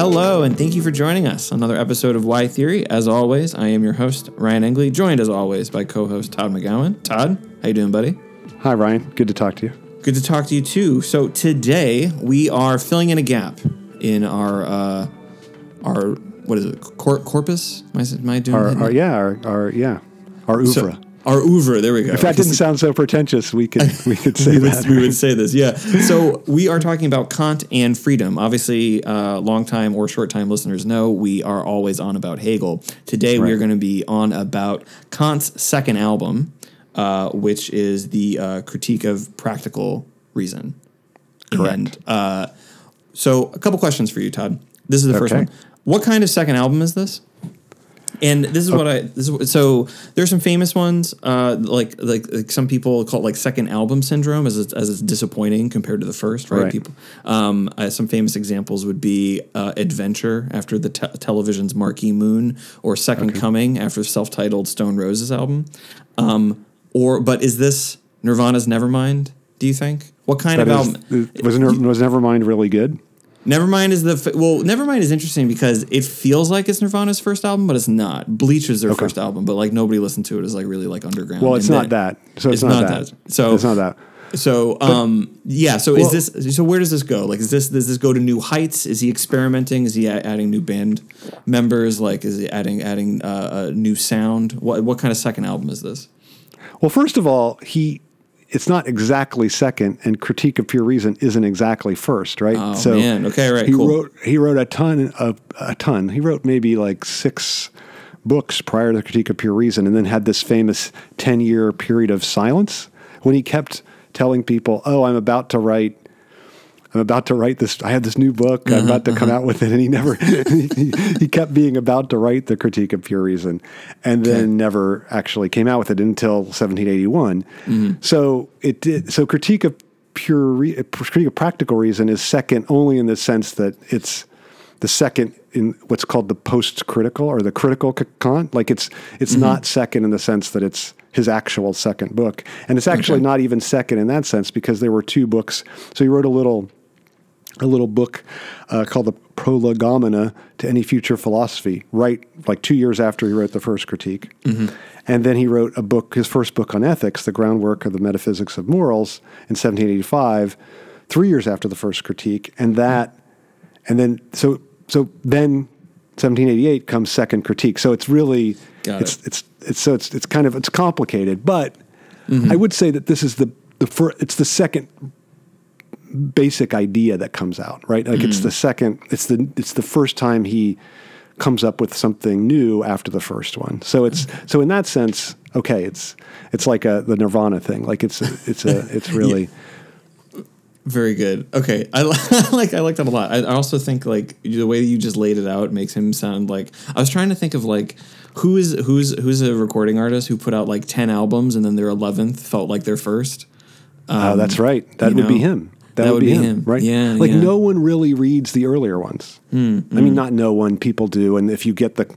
Hello, and thank you for joining us. Another episode of Why Theory. As always, I am your host Ryan Engley, joined as always by co-host Todd McGowan. Todd, how you doing, buddy? Hi, Ryan. Good to talk to you. Good to talk to you too. So today we are filling in a gap in our uh, our what is it? Cor- corpus? Am I, am I doing Our, that? our yeah, our, our yeah, our oeuvre. So, our oeuvre. There we go. if that didn't sound so pretentious, we could we could say we would, that. we would say this, yeah. So we are talking about Kant and freedom. Obviously, uh, long time or short time listeners know we are always on about Hegel. Today we are going to be on about Kant's second album, uh, which is the uh, Critique of Practical Reason. Correct. And, uh, so a couple questions for you, Todd. This is the first Okay. one. What kind of second album is this? And this is what I this is so there's some famous ones uh, like, like like some people call it like second album syndrome as it's, as it's disappointing compared to the first right, Right. people um, uh, some famous examples would be uh, Adventure after the te- television's Marquee Moon or Second Coming after self-titled Stone Roses album. Um, or but is this Nirvana's Nevermind do you think? What kind of album? was was Nevermind really good? Nevermind is the f- well. Nevermind is interesting because it feels like it's Nirvana's first album, but it's not. Bleach is their first album, but like nobody listened to it as like really like underground. Well, it's And not then- that. So it's, not, that. So it's not that. So um yeah. So Well- is this? So where does this go? Like, is this does this go to new heights? Is he experimenting? Is he adding new band members? Like, is he adding adding uh, a new sound? What what kind of second album is this? Well, first of all, he it's not exactly second, and Critique of Pure Reason isn't exactly first, right? Oh, man. Okay, right, He cool. wrote he wrote a ton of a ton. He wrote maybe like six books prior to the Critique of Pure Reason, and then had this famous ten year period of silence when he kept telling people, "Oh, I'm about to write." I'm about to write this. I have this new book. I'm about to mm-hmm, come mm-hmm. out with it, and he never. he, he kept being about to write the Critique of Pure Reason, and then never actually came out with it until 1781. Mm-hmm. So it did. So Critique of Pure Re, Critique of Practical Reason is second only in the sense that it's the second in what's called the post-critical or the critical Kant. Like it's it's not second in the sense that it's his actual second book, and it's actually not even second in that sense because there were two books. So he wrote a little a little book uh, called the Prolegomena to Any Future Philosophy, right like two years after he wrote the first critique. And then he wrote a book, his first book on ethics, The Groundwork of the Metaphysics of Morals, in 1785, three years after the first critique. And that, and then, so, so then 1788 comes second critique. So it's really, Got it's, it. it's, it's, so it's, it's kind of, it's complicated, but I would say that this is the, the first, it's the second basic idea that comes out, right? Like it's mm. the second, it's the it's the first time he comes up with something new after the first one. So it's so in that sense, okay, it's it's like a the Nirvana thing. Like it's a, it's a it's really Very good. Okay, I li- like I like that a lot. I, I also think like the way that you just laid it out makes him sound like I was trying to think of like who is who's who's a recording artist who put out like ten albums and then their eleventh felt like their first. oh, that's um, right. That would be him. That, would, be, him, right? Yeah, Like yeah. No one really reads the earlier ones. Hmm, I mean, hmm. not no one. People do, and if you get the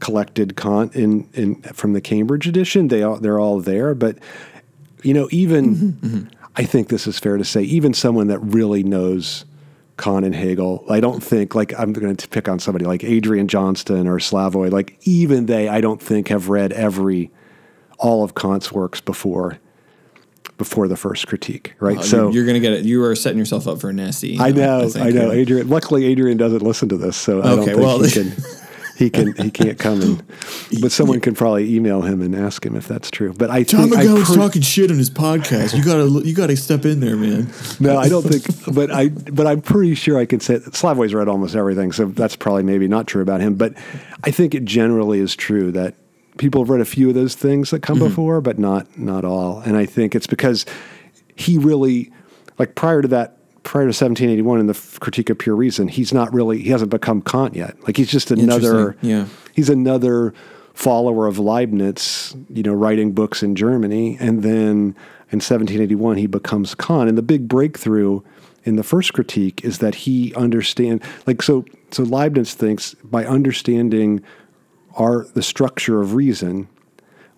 collected Kant in in from the Cambridge edition, they all they're all there. But you know, even Mm-hmm, mm-hmm. I think this is fair to say, even someone that really knows Kant and Hegel, I don't think like I'm going to pick on somebody like Adrian Johnston or Slavoj. Like even they, I don't think have read every all of Kant's works before before the first critique, right? Uh, so you're, you're gonna get it. You are setting yourself up for a nasty. I know, think, I, know. Adrian. Luckily, Adrian doesn't listen to this, so I don't think well- he can. He can. He can't come and. But someone can probably email him and ask him if that's true. But I Todd think I McGowan's pre- talking shit on his podcast. You gotta you gotta step in there, man. No, I don't think. But I. But I'm pretty sure I can say Slavoj's read almost everything, so that's probably maybe not true about him. But I think it generally is true that people have read a few of those things that come mm-hmm. before, but not not all. And I think it's because he really, like prior to that, prior to 1781 in the Critique of Pure Reason, he's not really he hasn't become Kant yet. Like he's just another. Yeah. He's another follower of Leibniz, you know, writing books in Germany, and then in 1781 he becomes Kant. And the big breakthrough in the first critique is that he understand like so so Leibniz thinks by understanding our the structure of reason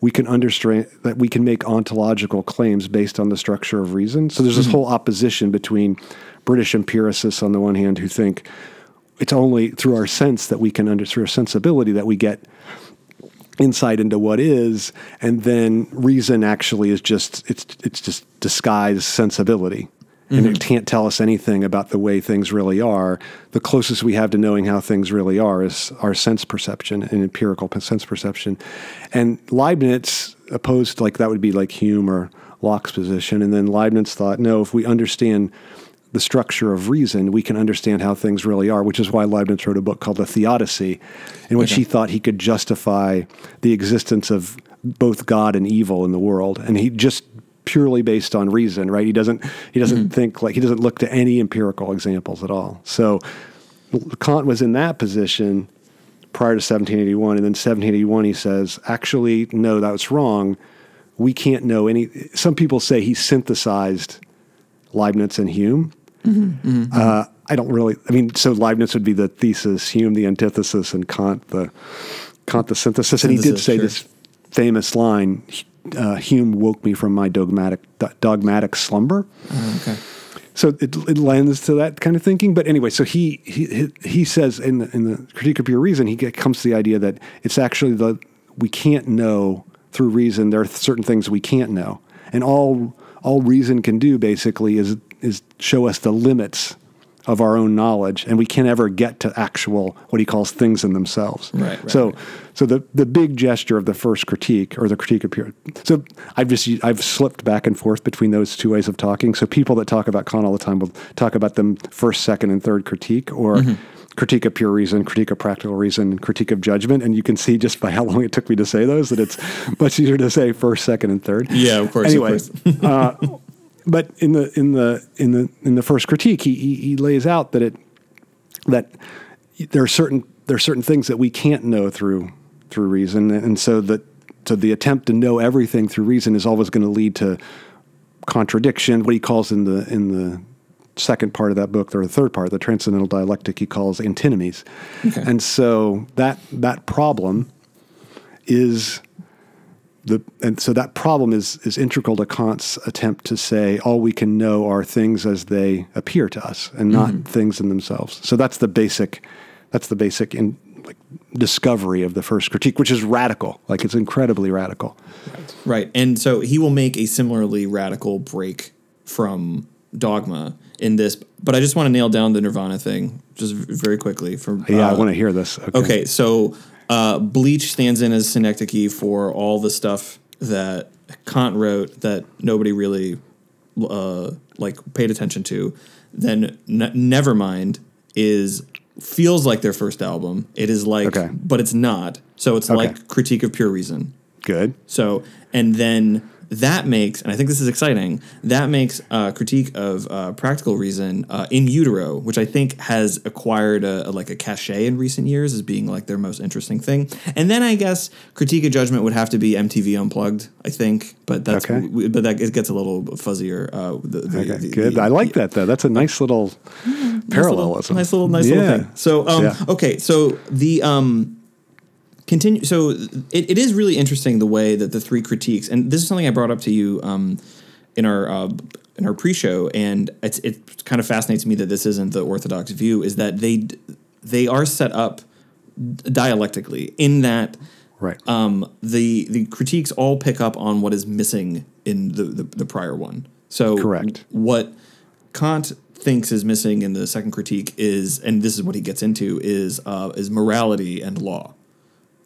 we can understand that we can make ontological claims based on the structure of reason. So there's this hmm. whole opposition between British empiricists on the one hand who think it's only through our sense that we can under through our sensibility that we get insight into what is, and then reason actually is just it's it's just disguised sensibility. And it mm-hmm. can't tell us anything about the way things really are. The closest we have to knowing how things really are is our sense perception and empirical sense perception. And Leibniz opposed, like that would be like Hume or Locke's position. And then Leibniz thought, no, if we understand the structure of reason, we can understand how things really are, which is why Leibniz wrote a book called The Theodicy, in which he thought he could justify the existence of both God and evil in the world. And he just purely based on reason, right? He doesn't he doesn't mm-hmm. think like he doesn't look to any empirical examples at all. So Kant was in that position prior to 1781, and then 1781 he says, actually, no, that's wrong. We can't know any. Some people say he synthesized Leibniz and Hume. Mm-hmm. Mm-hmm. Uh, I don't really. I mean, so Leibniz would be the thesis, Hume the antithesis, and Kant the Kant the synthesis. and he did say sure. this famous line: uh, "Hume woke me from my dogmatic dogmatic slumber." okay. So it, it lends to that kind of thinking. But anyway, so he he he says in the, in the critique of pure reason, he comes to the idea that it's actually the we can't know through reason. There are certain things we can't know, and all all reason can do basically is is show us the limits of our own knowledge, and we can never get to actual what he calls things in themselves. Right, right, so right. So the the big gesture of the first critique or the critique of pure. So I've just I've slipped back and forth between those two ways of talking. So people that talk about Kant all the time will talk about them first, second, and third critique, or Mm-hmm. critique of pure reason, critique of practical reason, critique of judgment. And you can see just by how long it took me to say those that it's much easier to say first, second, and third. Yeah, of course, of Anyway, course. uh, but in the in the in the in the first critique, he, he he lays out that it that there are certain there are certain things that we can't know through through reason, and so that so the attempt to know everything through reason is always going to lead to contradiction. What he calls in the in the second part of that book, or the third part, the transcendental dialectic, he calls antinomies, Okay. and so that that problem is the and so that problem is is integral to Kant's attempt to say all we can know are things as they appear to us and not mm-hmm. things in themselves. So that's the basic that's the basic in like discovery of the first critique, which is radical. Like it's incredibly radical. Right. And so he will make a similarly radical break from dogma in this. But I just want to nail down the Nirvana thing just very quickly. From Yeah, I uh, want to hear this. Okay. Okay, so uh, Bleach stands in as synecdoche for all the stuff that Kant wrote that nobody really uh, like paid attention to. Then N- Nevermind is feels like their first album. It is like, Okay. but it's not. So it's Okay. like Critique of Pure Reason. Good. So, and then that makes, and I think this is exciting, that makes a critique of uh, practical reason uh, in utero, which I think has acquired a, a- like a cachet in recent years as being like their most interesting thing. And then I guess critique of judgment would have to be MTV Unplugged, I think, but that's Okay. w- but that it gets a little fuzzier. Uh, the, the, Okay, the- good. I like that though. That's a nice little parallelism. Nice little, nice Yeah. little thing. So, um, Yeah. okay, so the um, continue. So it, it is really interesting the way that the three critiques, and this is something I brought up to you um, in our uh, in our pre-show, and it's, it kind of fascinates me that this isn't the orthodox view. Is that they they are set up dialectically in that Right. um, the the critiques all pick up on what is missing in the, the, the prior one. So Correct. What Kant thinks is missing in the second critique is, and this is what he gets into, is uh, is morality and law.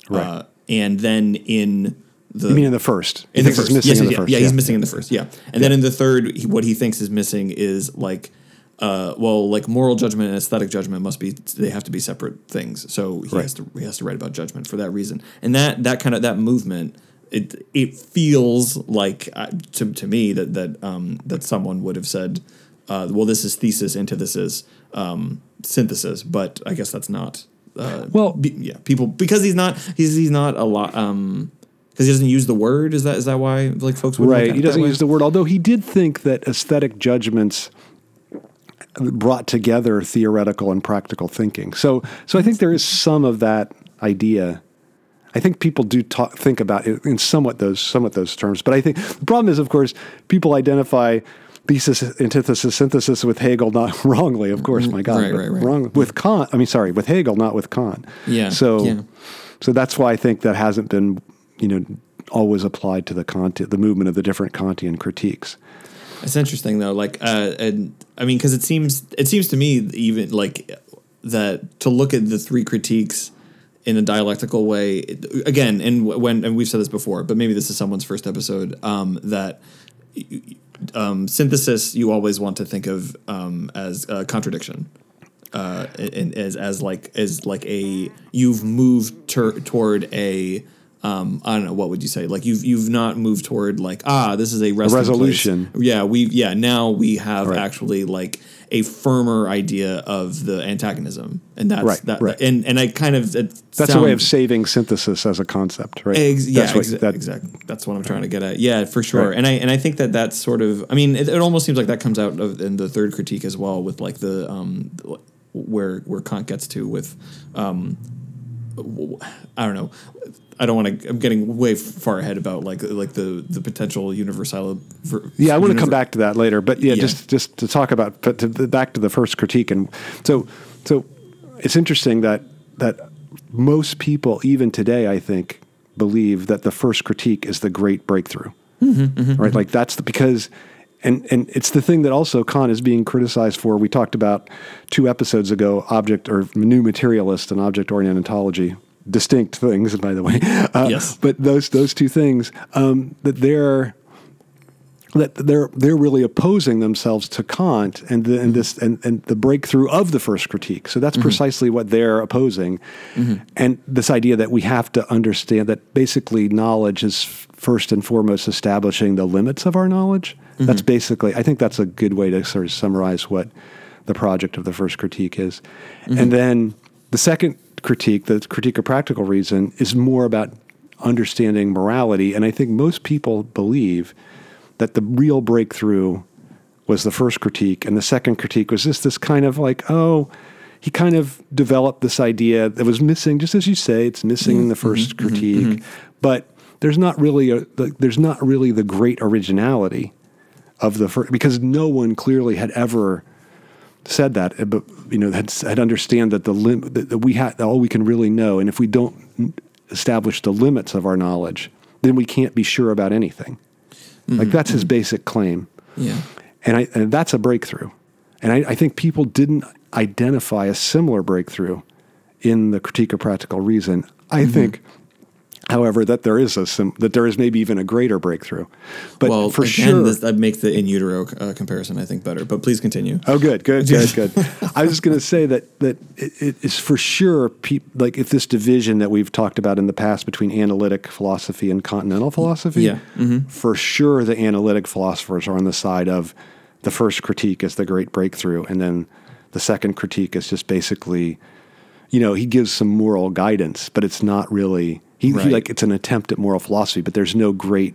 Right. Uh, and then in the you mean in the first? in the first, missing yes, in the yeah, first. yeah, he's missing in the first, yeah. And then in the third, he, what he thinks is missing is like, uh, well, like moral judgment and aesthetic judgment must be they have to be separate things. So he Right. has to he has to write about judgment for that reason. And that that kind of that movement, it it feels like uh, to to me that that um, that someone would have said, uh, well, this is thesis, antithesis, um, synthesis, but I guess that's not. Uh, Well- be- yeah, people because he's not he's he's not a lot. Um, because he doesn't use the word. Is that is that why like folks would Right. He doesn't use the word, although he did think that aesthetic judgments brought together theoretical and practical thinking. So, so I think there is some of that idea. I think people do talk, think about it in somewhat those somewhat those terms, but I think the problem is, of course, people identify thesis, antithesis, synthesis with Hegel, not wrongly, of course, my God, Right, right, right. wrong with Kant. I mean, sorry, with Hegel, not with Kant. Yeah, So, yeah. so that's why I think that hasn't been, you know, always applied to the Kant, the movement of the different Kantian critiques. It's interesting though, like, uh, and I mean, because it seems it seems to me even like that to look at the three critiques in a dialectical way again, and when and we've said this before, but maybe this is someone's first episode um, that um, synthesis you always want to think of um, as a contradiction. Uh, and as as like as like a you've moved tur toward a um, I don't know what would you say like you've you've not moved toward like ah this is a, place. resolution. yeah we yeah now we have Right. actually like a firmer idea of the antagonism and that's Right, that right. and and I kind of That's a way of saving synthesis as a concept, right? Ex- yeah, That's what- exa- that- exactly. That's what I'm trying to get at. Yeah, for sure. Right. And I and I think that that's sort of. I mean, it, it almost seems like that comes out of, in the third critique as well, with like the um, where where Kant gets to with, um, I don't know. I don't want to. I'm getting way far ahead about like like the the potential universal. Yeah, I want to come back to that later, but yeah, Yeah. just just to talk about, but to, back to the first critique, and so so it's interesting that that most people, even today, I think, believe that the first critique is the great breakthrough, mm-hmm, mm-hmm, right? Mm-hmm. Like that's the, because. And, and it's the thing that also Kant is being criticized for. We talked about two episodes ago, object or new materialist and object oriented ontology, distinct things, by the way. Uh, Yes. But those those two things um, that they're that they're they're really opposing themselves to Kant and the, and this and, and the breakthrough of the first critique. So that's precisely what they're opposing, and this idea that we have to understand that basically knowledge is first and foremost establishing the limits of our knowledge. That's basically I think that's a good way to sort of summarize what the project of the first critique is, and then the second critique, the critique of practical reason, is more about understanding morality, and I think most people believe that the real breakthrough was the first critique, and the second critique was just this kind of like, oh, he kind of developed this idea that was missing, just as you say, it's missing in the mm-hmm. 1st mm-hmm. mm-hmm. critique, but there's not really a the, there's not really the great originality of the first because no one clearly had ever said that, uh, but you know had had understand that the lim- that, we had all we can really know, and if we don't establish the limits of our knowledge, then we can't be sure about anything. Like that's his basic claim, Yeah. and I and that's a breakthrough. And I, I think people didn't identify a similar breakthrough in the critique of practical reason. I Mm-hmm. think, however, that there is a sim- that there is maybe even a greater breakthrough. But well, for sure, this, that makes the in utero uh, comparison I think better. But please continue. Oh, good, good, good, good. I was just going to say that that it, is for sure. Peop, like if this division that we've talked about in the past between analytic philosophy and continental philosophy, Yeah. Mm-hmm. for sure the analytic philosophers are on the side of the first critique is the great breakthrough, and then the second critique is just basically, you know, he gives some moral guidance, but it's not really. He, he like it's an attempt at moral philosophy, but there's no great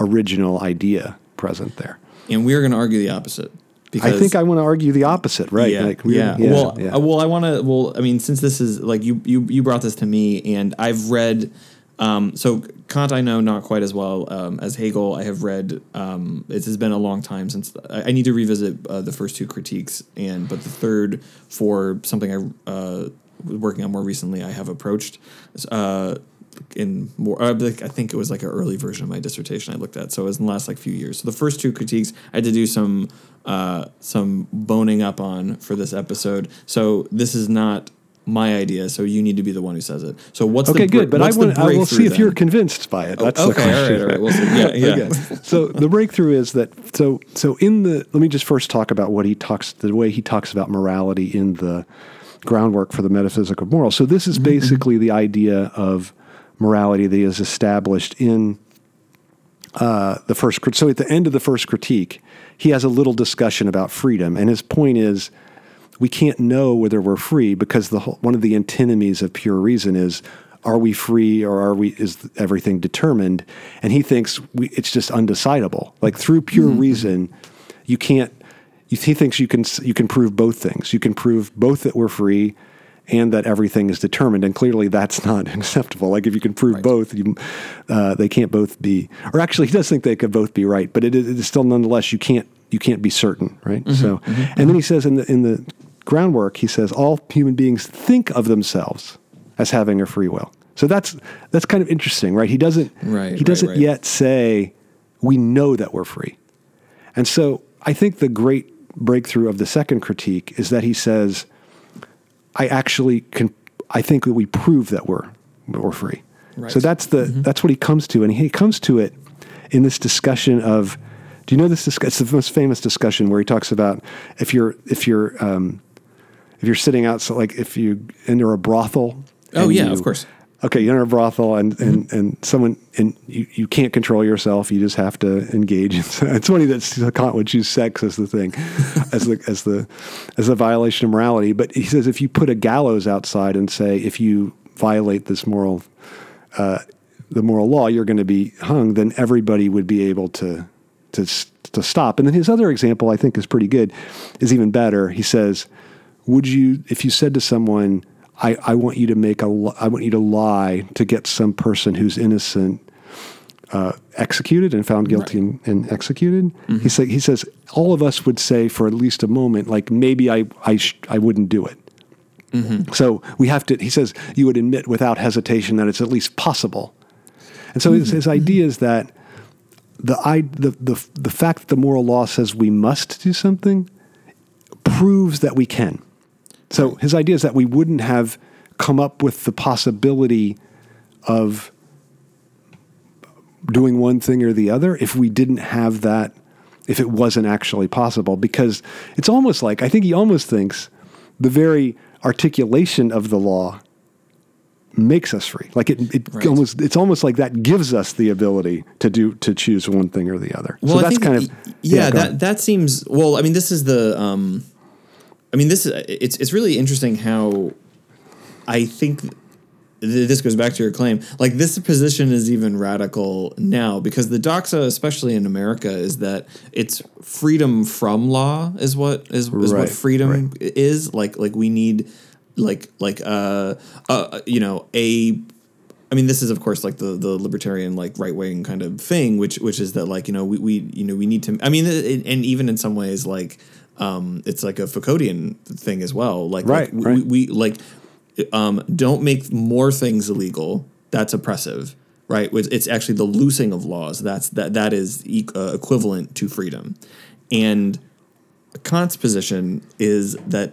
original idea present there. And we're going to argue the opposite. Because I think I want to argue the opposite, right? Yeah, Like, we're- yeah. Well, uh, well, I want to. Well, I mean, since this is like you, you, you brought this to me, and I've read. Um, so Kant, I know not quite as well um, as Hegel. I have read. Um, it has been a long time since I, I need to revisit uh, the first two critiques, and but the third for something I uh, was working on more recently, I have approached. Uh, in more, uh, I think it was like an early version of my dissertation I looked at. So it was in the last like few years. So the first two critiques I had to do some uh, some boning up on for this episode. So this is not my idea. So you need to be the one who says it. So what's okay, the good. But I want. I will see if you're convinced by it. That's the okay, all question. right, all right. We'll see. Yeah, yeah. Okay. So the breakthrough is that. So so in the. Let me just first talk about what he talks. The way he talks about morality in the groundwork for the metaphysic of morals. So this is basically the idea of morality that is established in uh, the first. So at the end of the first critique, he has a little discussion about freedom, and his point is we can't know whether we're free because the whole, one of the antinomies of pure reason is are we free or are we is everything determined? And he thinks we, it's just undecidable. Like through pure reason you can't you, he thinks you can you can prove both things. You can prove both that we're free and that everything is determined and clearly that's not acceptable like if you can prove both you, uh, they can't both be or actually he does think they could both be right but it is, it is still nonetheless you can't you can't be certain, right? Mm-hmm, so, mm-hmm, and then he mm-hmm. says in the in the groundwork, he says all human beings think of themselves as having a free will. So that's that's kind of interesting, right? He doesn't Right, he doesn't right. yet say we know that we're free. And so I think the great breakthrough of the second critique is that he says, I actually can I think that we prove that we're we're free. Right. So that's the that's what he comes to, and he comes to it in this discussion of. Do you know this? Discuss, it's the most famous discussion where he talks about if you're if you're um, if you're sitting out, so like if you enter a brothel. Oh, yeah, you- of course. Okay, you enter a brothel and, and, and someone and you, you can't control yourself. You just have to engage. It's funny that Kant would choose sex as the thing, as the as the as the violation of morality. But he says if you put a gallows outside and say if you violate this moral uh, the moral law, you're going to be hung. Then everybody would be able to to to stop. And then his other example, I think, is pretty good. Is even better. He says, "Would you if you said to someone?" I, I want you to make a I want you to lie to get some person who's innocent uh, executed and found guilty and, and executed. Mm-hmm. He say, he says all of us would say for at least a moment like maybe I I sh- I wouldn't do it. Mm-hmm. So we have to. He says you would admit without hesitation that it's at least possible. And so his, mm-hmm. his idea is that the, I, the the the fact that the moral law says we must do something proves that we can. So his idea is that we wouldn't have come up with the possibility of doing one thing or the other if we didn't have that if it wasn't actually possible because it's almost like I think he almost thinks the very articulation of the law makes us free like it, it Right. almost it's almost like that gives us the ability to do to choose one thing or the other so Well, I that's think kind of yeah, ahead. that that seems well. I mean, this is the. Um, I mean, this is it's it's really interesting how I think th- this goes back to your claim. Like this position is even radical now because the doxa, especially in America, is that it's freedom from law is what is, is Right, what freedom is. Like like we need like like uh, uh you know a I mean, this is of course like the the libertarian like right wing kind of thing, which which is that like you know we, we you know we need to. I mean, it, and even in some ways like um, it's like a Foucauldian thing as well. Like Right, like, we, right. we, we like um, don't make more things illegal. That's oppressive, right? It's, it's actually the loosing of laws. That's that that is e- uh, equivalent to freedom, and Kant's position is that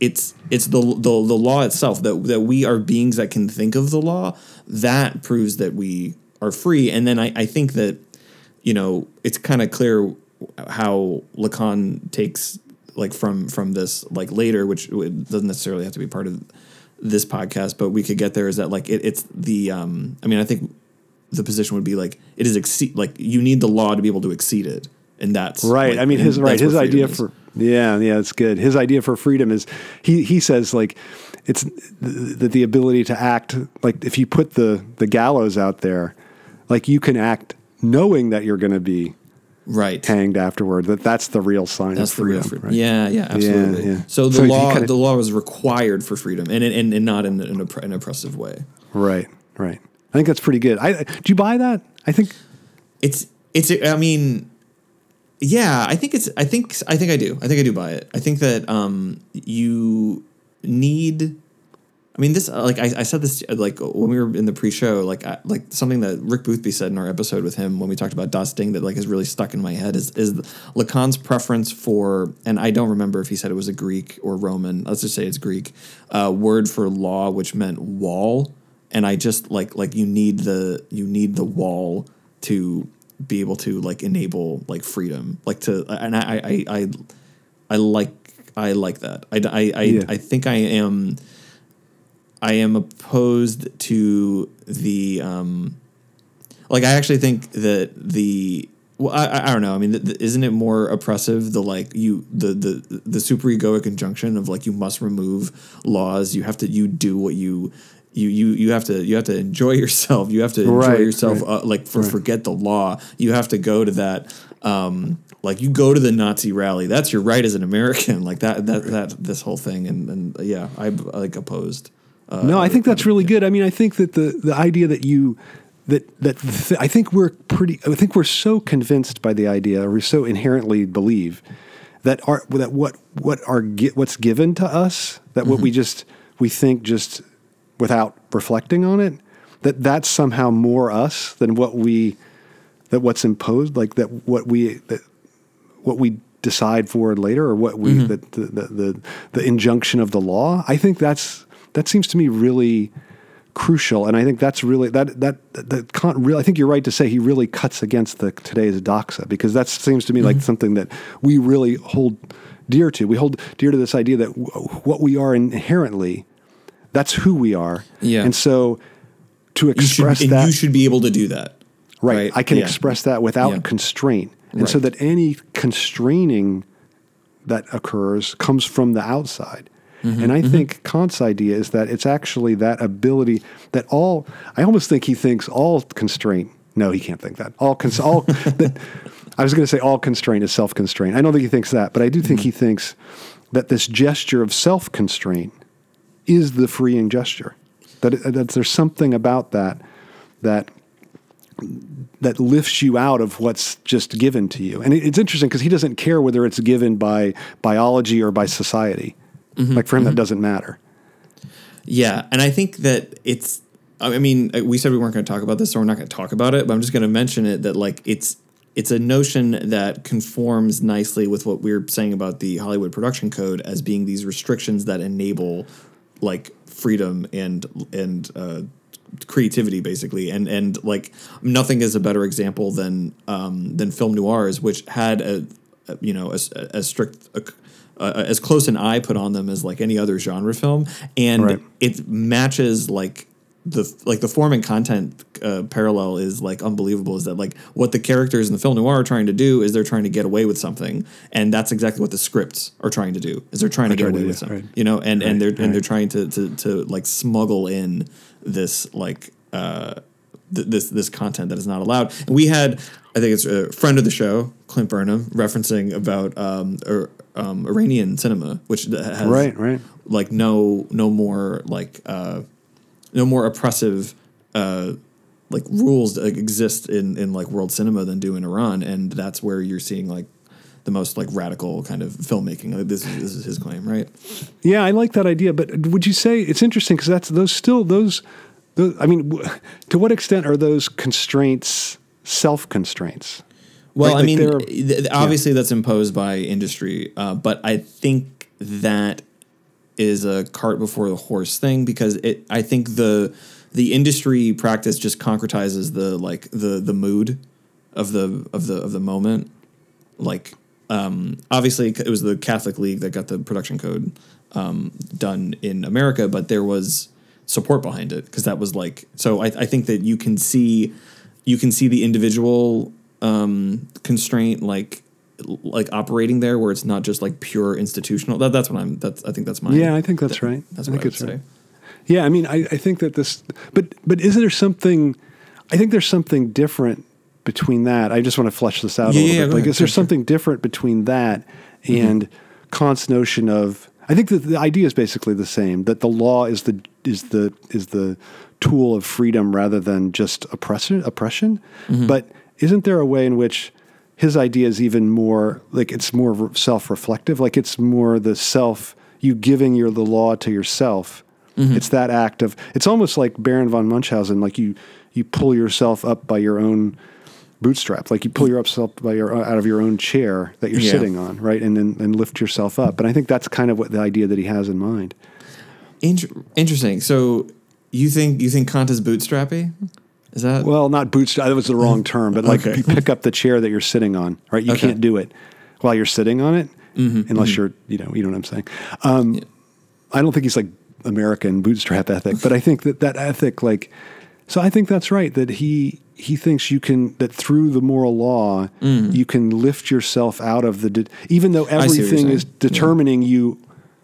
it's it's the, the the law itself that that we are beings that can think of the law that proves that we are free and then I, I think that you know it's kind of clear how Lacan takes like from from this like later which doesn't necessarily have to be part of this podcast but we could get there is that like it, it's the um I mean I think the position would be like it is exceed like you need the law to be able to exceed it and that's Right. like, I mean, his right. His idea is. for yeah, yeah, it's good. His idea for freedom is he he says like it's that the ability to act like if you put the the gallows out there, like you can act knowing that you're going to be right hanged afterward. That that's the real sign That's of the real freedom. freedom. right? Yeah, yeah, absolutely. yeah. So the So law, kinda- the law was required for freedom, and and, and not in an, an oppressive way. Right. Right. I think that's pretty good. I do you buy that? I think It's it's. I mean, yeah, I think it's. I think I think I do. I think I do buy it. I think that um you need. I mean, this uh, like I, I said this uh, like uh, when we were in the pre-show, like I, like something that Rick Boothby said in our episode with him when we talked about Das Ding that like is really stuck in my head is is Lacan's preference for, and I don't remember if he said it was a Greek or Roman. Let's just say it's Greek uh, word for law, which meant wall, and I just like like you need the you need the wall to be able to like enable like freedom, like to and I I I, I, I like I like that. I I I, Yeah. I think I am. I am opposed to the um, like. I actually think that the well, I, I- don't know. I mean, th- th- isn't it more oppressive the like you the the the superegoic injunction of like you must remove laws. You have to you do what you. You, you you have to you have to enjoy yourself. You have to enjoy Right, yourself. right, Uh, like for forget the law. You have to go to that. Um, like you go to the Nazi rally. That's your right as an American. Like that that that this whole thing. And and yeah, I like opposed. Uh, no, I think that's really good. I mean, I think that the the idea that you that that th- I think we're pretty. I think we're so convinced by the idea, or we so inherently believe that our that what what are what's given to us, that what we just we think just without reflecting on it, that that's somehow more us than what we that what's imposed, like that what we that what we decide for later, or what we that the, the the the injunction of the law. I think that's that seems to me really crucial, and I think that's really that that that Kant really. I think you're right to say he really cuts against the today's doxa because that seems to me like mm-hmm. something that we really hold dear to. We hold dear to this idea that w- what we are inherently, that's who we are, Yeah. and so to You should, express that you should be able to do that. Right. I can Yeah. express that without Yeah. constraint. And so that any constraining that occurs comes from the outside. Mm-hmm, and I think Kant's idea is that it's actually that ability that all, I almost think he thinks all constraint, no, he can't think that. All, cons- all that, I was going to say all constraint is self constraint. I don't think he thinks that, but I do think he Mm-hmm. thinks that this gesture of self constraint is the freeing gesture. That, that there's something about that that that lifts you out of what's just given to you. And it, it's interesting because he doesn't care whether it's given by biology or by society. Mm-hmm, Like for him, that doesn't matter. Yeah, and I think that it's. I mean, uh, we said we weren't going to talk about this, so we're not going to talk about it. But I'm just going to mention it that like it's it's a notion that conforms nicely with what we are saying about the Hollywood production code as being these restrictions that enable like freedom and and uh, creativity basically and and like nothing is a better example than um, than film noirs which had a, a you know as as strict a, uh, as close an eye put on them as like any other genre film. And Right. it matches like the like the form and content uh, parallel is like unbelievable is that like what the characters in the film noir are trying to do is they're trying to get away with something. And that's exactly what the scripts are trying to do is they're trying to get trying to away with something right. you know? And and they're and they're trying to to to like smuggle in this like uh th- this this content that is not allowed. And we had i think it's a friend of the show clint burnham referencing about um, or, um iranian cinema which has Right, right. like no no more like uh no more oppressive uh like rules that exist in in like world cinema than do in Iran and that's where you're seeing like the most like radical kind of filmmaking like this is, this is his claim right Yeah, I like that idea. But would you say it's interesting because that's those still those, those. I mean, to what extent are those constraints self constraints? Well, Like- I mean, they're- th- th- obviously that's imposed by industry, uh, but I think that is a cart before the horse thing because it. I think the the industry practice just concretizes the like the the mood of the of the of the moment. Like, um, obviously, it was the Catholic League that got the production code um, done in America, but there was support behind it because that was like so. I, I think that you can see you can see the individual um, constraint like like operating there where it's not just like pure institutional. That, that's what I'm. That's I think that's my. Yeah, I think that's right. That's I what think I it's say. right. Yeah, I mean, I, I think that this, but but is there something? I think there's something different between that. I just want to flesh this out Yeah, a little yeah, bit. Like, ahead. is there Sure, something different between that and Kant's notion of? I think that the idea is basically the same. That the law is the is the is the tool of freedom rather than just oppression. Oppression, Mm-hmm. but isn't there a way in which his idea is even more like it's more self-reflective like it's more the self you giving your the law to yourself Mm-hmm. it's that act of it's almost like baron von munchausen like you you pull yourself up by your own bootstraps like you pull yourself by your out of your own chair that you're Yeah. sitting on right and then and lift yourself up and i think that's kind of what the idea that he has in mind Inter- interesting. So you think you think Kant is bootstrappy? Is that well not bootstrap that was the wrong term but like Okay. you pick up the chair that you're sitting on right you Okay. Mm-hmm, can't do it while you're sitting on it unless you're you know you know what i'm saying um, I don't think he's like American bootstrap ethic, but I think that that ethic, like, so I think that's right. That he he thinks you can that through the moral law you can lift yourself out of the de- even though Mm. see what you're everything is determining you.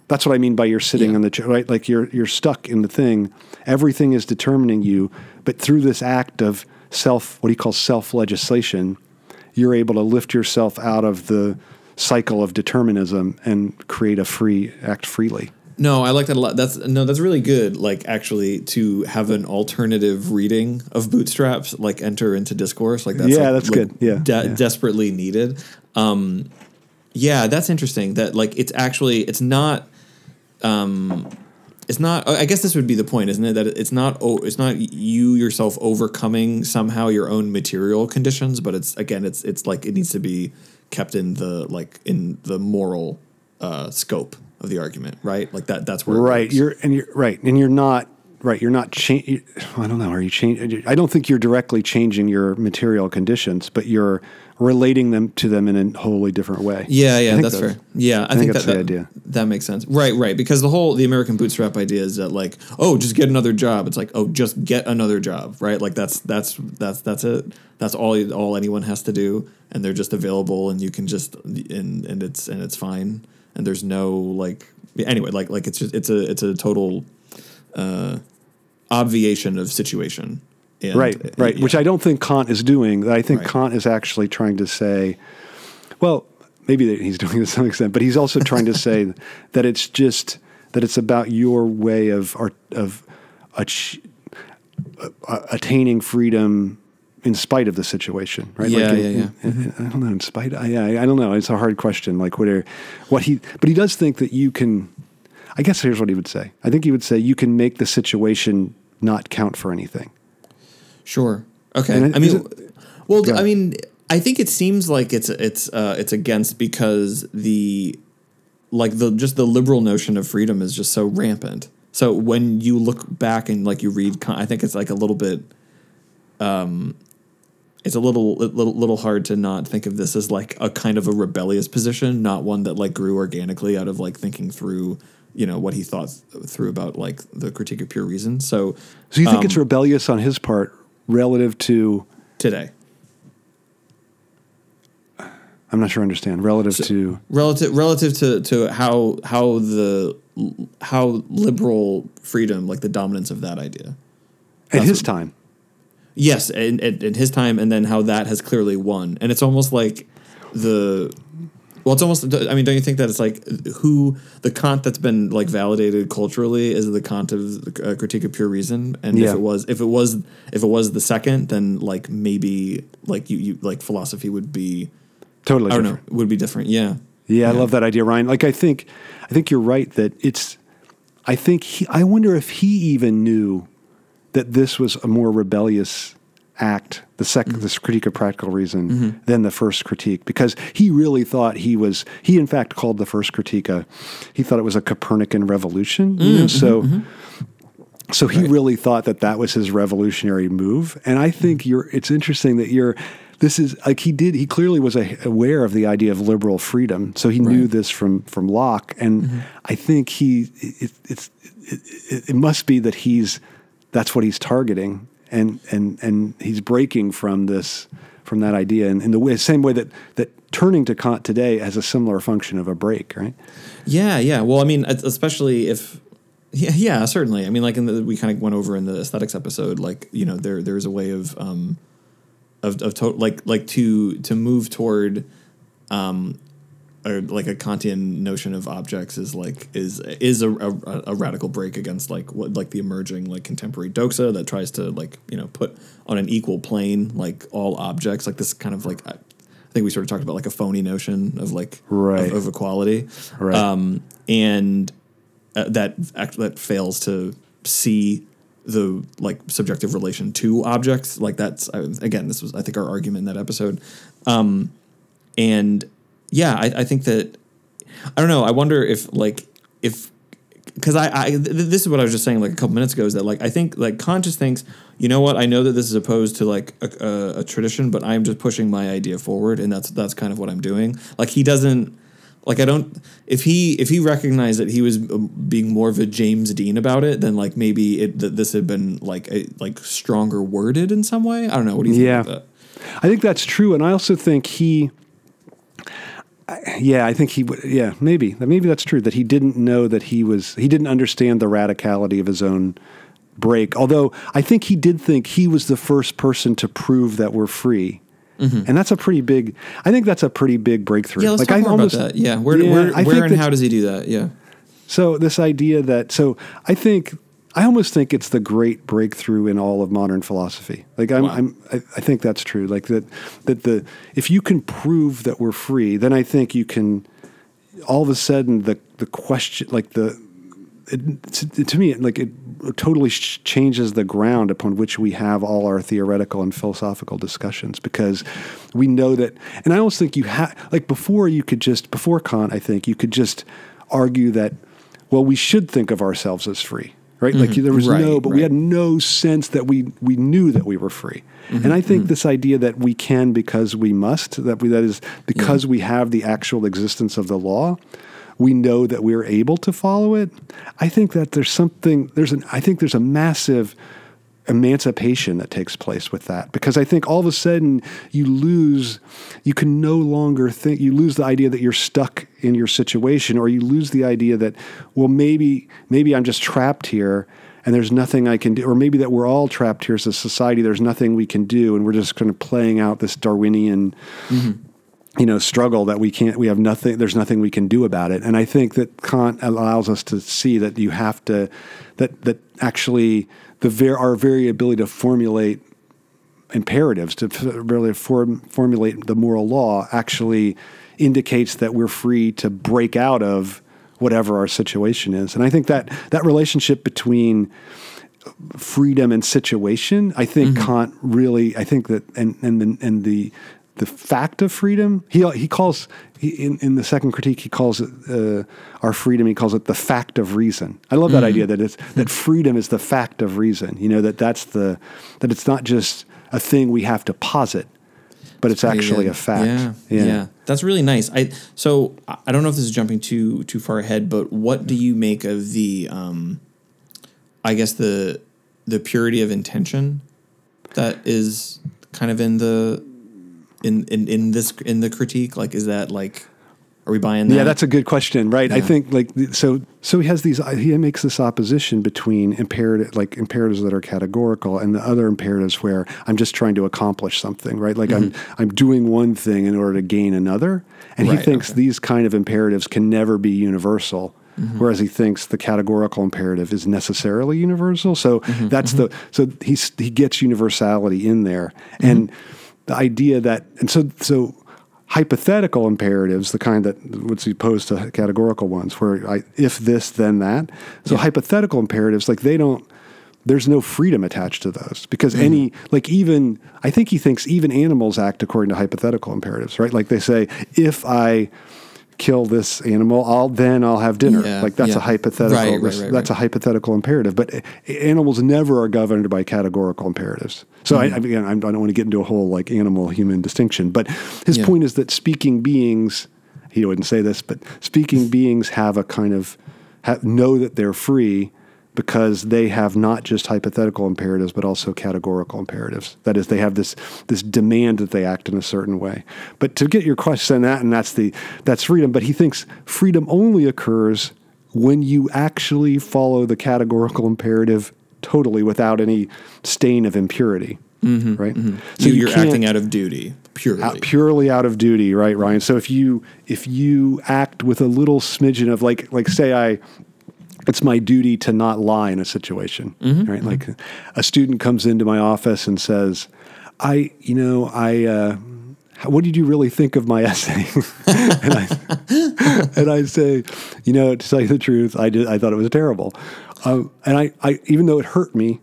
That's what I mean by you're sitting Yeah. on the chair, right? Like you're you're stuck in the thing. Everything is determining you, but through this act of self, what he calls self legislation, you're able to lift yourself out of the cycle of determinism and create a free act freely. No, I like that a lot. That's no, that's really good. Like actually to have an alternative reading of Bootstraps, like enter into discourse, like that's Yeah, like, that's like, good. Yeah, de- yeah. desperately needed. Um, yeah, that's interesting. That like it's actually it's not. Um, it's not. I guess this would be the point, isn't it? That it's not. Oh, it's not you yourself overcoming somehow your own material conditions, but it's again, it's it's like it needs to be kept in the like in the moral uh, scope of the argument, right? Like that. That's where right you're and you're right and you're not right you're not change i don't know are you change i don't think you're directly changing your material conditions but you're relating them to them in a wholly different way Yeah, yeah, that's fair. Yeah, I, think think, that's that, the that, idea. That makes sense. Right, right. Because the whole the American bootstrap idea is that like, oh, just get another job. It's like, oh, just get another job, right? Like that's that's that's that's it. That's all all anyone has to do, and they're just available, and you can just and and it's and it's fine, and there's no like anyway, like like it's just it's a it's a total uh, obviation of situation. And, right right yeah. which i don't think kant is doing i think Right. kant is actually trying to say well maybe that he's doing this to some extent but he's also trying to say that it's just that it's about your way of art of ach- uh, attaining freedom in spite of the situation right Yeah, in- yeah, yeah. in- i don't know in spite I, yeah I, I don't know it's a hard question like what are what he but he does think that you can i guess here's what he would say i think he would say you can make the situation not count for anything Sure. Okay. And it- I mean, is well, I mean, I think it seems like it's it's uh, it's against because the like the just the liberal notion of freedom is just so rampant. So when you look back and like you read, I think it's like a little bit. Um, it's a little, little little hard to not think of this as like a kind of a rebellious position, not one that like grew organically out of like thinking through, you know, what he thought through about like the critique of pure reason. So So you think um, it's rebellious on his part relative to? today. I'm not sure I understand. Relative to relative relative to to how how the how liberal freedom like the dominance of that idea at his what- time. yes in, in, in his time and then how that has clearly won and it's almost like the well it's almost i mean don't you think that it's like who the kant that's been like validated culturally is the kant of uh, critique of pure reason and Yeah. if it was if it was if it was the second then like maybe like you, you like philosophy would be Totally i don't different. know would be different yeah Yeah, I love that idea, Ryan. Like I think, I think you're right that it's. I think he. I wonder if he even knew that this was a more rebellious act, the 2nd Mm-hmm. this critique of practical reason, than the first critique, because he really thought he was. He in fact called the first critique a. He thought it was a Copernican revolution. You know, so. So he Mm-hmm, Right. really thought that that was his revolutionary move, and I think you're. It's interesting that you're. This is like he did. He clearly was a, aware of the idea of liberal freedom, so he knew Right. Mm-hmm. this from from Locke, and I think he. It, it's. It, it, it must be that he's. That's what he's targeting, and and and he's breaking from this from that idea, and in the way, same way that that turning to Kant today has a similar function of a break, right? Yeah, yeah. Well, I mean, especially if, yeah, yeah, certainly. I mean, like in the, we kind of went over in the aesthetics episode, like you know, there there's a way of um, of of to, like like to to move toward, um, or like a Kantian notion of objects is like is is a, a, a radical break against like what like the emerging like contemporary doxa that tries to like you know put on an equal plane like all objects like this kind of like. I, I think we sort of talked about like a phony notion of like Right. of, of equality, Right. Um, and uh, that act, that fails to see the like subjective relation to objects. Like that's uh, again, this was I think our argument in that episode, um, and yeah, I, I think that I don't know. I wonder if like if because I, I th- this is what I was just saying like a couple minutes ago is that like I think like Kant just thinks you know what I know that this is opposed to like a, a, a tradition but I'm just pushing my idea forward and that's that's kind of what I'm doing like he doesn't like I don't if he if he recognized that he was um, being more of a James Dean about it then like maybe it that this had been like a, like stronger worded in some way I don't know what do you think Yeah. I think that's true, and I also think he. I- Yeah, I think he would. Yeah, maybe maybe that's true that he didn't know that he was. He didn't understand the radicality of his own break. Although I think he did think he was the first person to prove that we're free, and that's a pretty big. I think that's a pretty big breakthrough. Mm-hmm. yeah let's like talk I more almost, about that yeah where Yeah, where, I where and how does he do that yeah So this idea that so I think I almost think it's the great breakthrough in all of modern philosophy. Like I'm, Wow. I'm I, I think that's true. Like that that the if you can prove that we're free, then I think you can all of a sudden the the question like the it, to, to me it, like it totally sh- changes the ground upon which we have all our theoretical and philosophical discussions because we know that and i almost think you have like before you could just before kant i think you could just argue that well we should think of ourselves as free right? Like mm-hmm. there was Right, no but we had no sense that we we knew that we were free. And i think mm-hmm. this idea that we can because we must that we that is because we have the actual existence of the law we know that we're able to follow it. I think that there's something there's an i think there's a massive emancipation that takes place with that. Because i think all of a sudden you lose you can no longer think you lose the idea that you're stuck in your situation or you lose the idea that well maybe maybe i'm just trapped here and there's nothing i can do or maybe that we're all trapped here as a society there's nothing we can do and we're just kind of playing out this darwinian mm-hmm. you know struggle that we can't we have nothing there's nothing we can do about it. And i think that kant allows us to see that you have to that that actually the ver- our very ability to formulate imperatives to f- really form, formulate the moral law actually indicates that we're free to break out of whatever our situation is and i think that that relationship between freedom and situation. I think mm-hmm. Kant really, I think that, and and the, and the the fact of freedom. He he calls he, in in the second critique he calls it uh, our freedom. He calls it the fact of reason. I love that idea that it's that freedom is the fact of reason. You know that that's the that it's not just a thing we have to posit, but it's actually Yeah. a fact. Yeah, yeah, that's really nice. I so I I don't know if this is jumping too too far ahead, but what do you make of the, um, I guess the the purity of intention that is kind of in the in in in this in the critique? Like, is that like, are we buying that? Yeah, that's a good question, right? I think like so. So he has these. He makes this opposition between imperative, like imperatives that are categorical, and the other imperatives where I'm just trying to accomplish something, right? Like I'm mm-hmm. I'm doing one thing in order to gain another, and he thinks okay. these kind of imperatives can never be universal. Mm-hmm. Whereas he thinks the categorical imperative is necessarily universal, so mm-hmm, that's the so he's he gets universality in there, and the idea that and so so hypothetical imperatives, the kind that would be opposed to categorical ones, where I, if this, then that. So hypothetical imperatives, like they don't, there's no freedom attached to those because any, mm-hmm. like even, I think he thinks even animals act according to hypothetical imperatives, right? Like they say, if I kill this animal, I'll then I'll have dinner. Yeah, like that's yeah. a hypothetical. Right, right, right, that's a hypothetical imperative. But animals never are governed by categorical imperatives. So I, Mm-hmm. again, I don't want to get into a whole like animal human distinction. But his Yeah. point is that speaking beings, he wouldn't say this, but speaking beings have a kind of have, know that they're free because they have not just hypothetical imperatives but also categorical imperatives. That is, they have this this demand that they act in a certain way. But to get your question on that, and that's the that's freedom. But he thinks freedom only occurs when you actually follow the categorical imperative totally without any stain of impurity. Mm-hmm, right. Mm-hmm. so you you're can't- acting out of duty purely. out, purely out of duty, right, Ryan? So if you if you act with a little smidgen of like like say I it's my duty to not lie in a situation, right? Like a student comes into my office and says, "I, you know, I uh what did you really think of my essay?" and I and I say, "You know, to tell you the truth, I did I thought it was terrible." Um, and I, I even though it hurt me,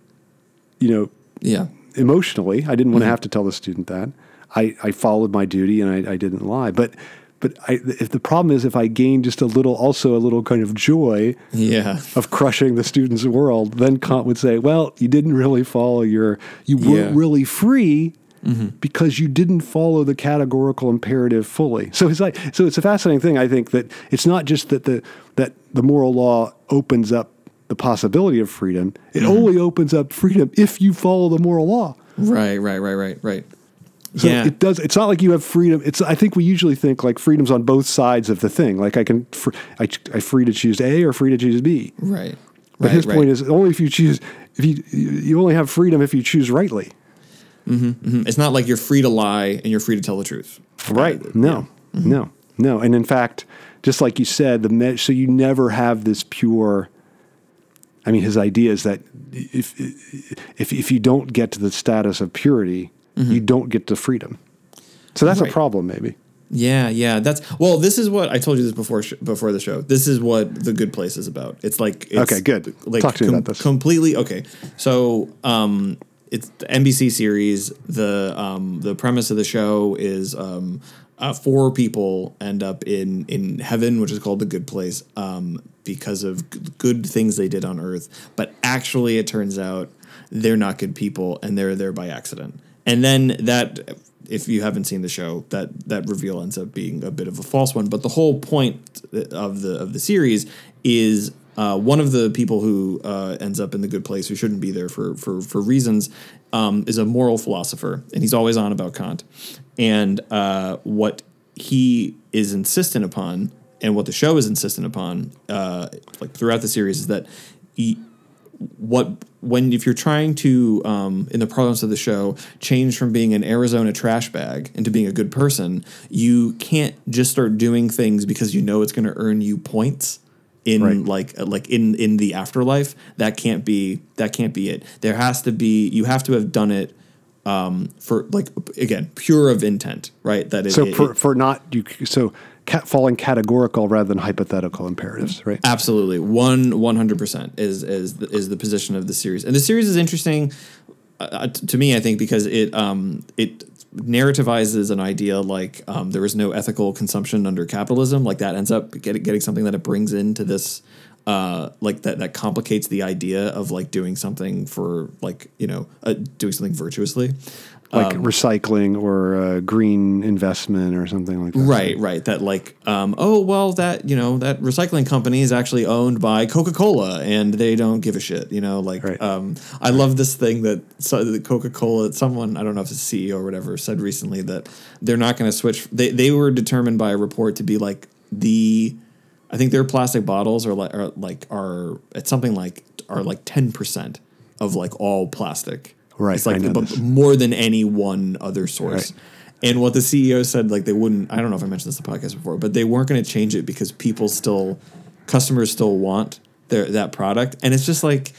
you know, yeah. emotionally. I didn't want to have to tell the student that. I, I followed my duty and I, I didn't lie. But but I, if the problem is if I gain just a little, also a little kind of joy Yeah. of crushing the student's world, then Kant would say, well, you didn't really follow your, you weren't Yeah. really free mm-hmm. because you didn't follow the categorical imperative fully. So it's like, so it's a fascinating thing. I think that it's not just that the that the moral law opens up the possibility of freedom. It mm-hmm. only opens up freedom if you follow the moral law. Right. Right. Right. Right. Right. So yeah. it does. It's not like you have freedom. It's. I think we usually think like freedom's on both sides of the thing. Like I can, fr- I, I free to choose A or free to choose B. right. But right, his right. point is only if you choose. If you you only have freedom if you choose rightly. Mhm. it's not like you're free to lie and you're free to tell the truth. Right. No. No. No. And in fact, just like you said, the me- so you never have this pure. I mean, his idea is that if if if you don't get to the status of purity, you don't get the freedom. So that's Mm-hmm. Right. a problem, maybe. Yeah, yeah. That's well. This is what I told you this before sh- before the show. This is what the Good Place is about. It's like it's Okay, good. Like Talk to me about this. Completely okay. So, um, it's the NBC series. The um the premise of the show is um uh, four people end up in in heaven, which is called the Good Place, um because of g- good things they did on Earth. But actually, it turns out they're not good people, and they're there by accident. And then that if you haven't seen the show, that that reveal ends up being a bit of a false one. But the whole point of the of the series is uh, one of the people who uh, ends up in the good place, who shouldn't be there for for for reasons, um, is a moral philosopher, and he's always on about Kant. And uh, what he is insistent upon, and what the show is insistent upon, uh, like throughout the series, is that he, what when if you're trying to um, in the parlance of the show change from being an Arizona trash bag into being a good person, you can't just start doing things because you know it's going to earn you points in Right. like like in in the afterlife. That can't be that can't be it. There has to be you have to have done it um, for like again pure of intent, right? That it, So it- for for not you so falling categorical rather than hypothetical imperatives, right? Absolutely, one one hundred percent is is the, is the position of the series, and the series is interesting uh, to me. I think because it um it narrativizes an idea like um, there is no ethical consumption under capitalism. Like that ends up getting getting something that it brings into this. Uh, like that that complicates the idea of like doing something for like you know uh, doing something virtuously Like Um, recycling or uh, green investment or something like that. Right, right. That like, um, oh well, that you know that recycling company is actually owned by Coca Cola, and they don't give a shit. You know, like, Right. um, I love this thing that so, Coca Cola. Someone I don't know if it's CEO or whatever said recently that they're not going to switch. They they were determined by a report to be like the, I think their plastic bottles are like are like are it's something like are like ten percent of like all plastic. Right, It's like I know bu- this. more than any one other source. Right. And what the CEO said, like they wouldn't. I don't know if I mentioned this in the podcast before, but they weren't going to change it because people still, customers still want their that product, and it's just like,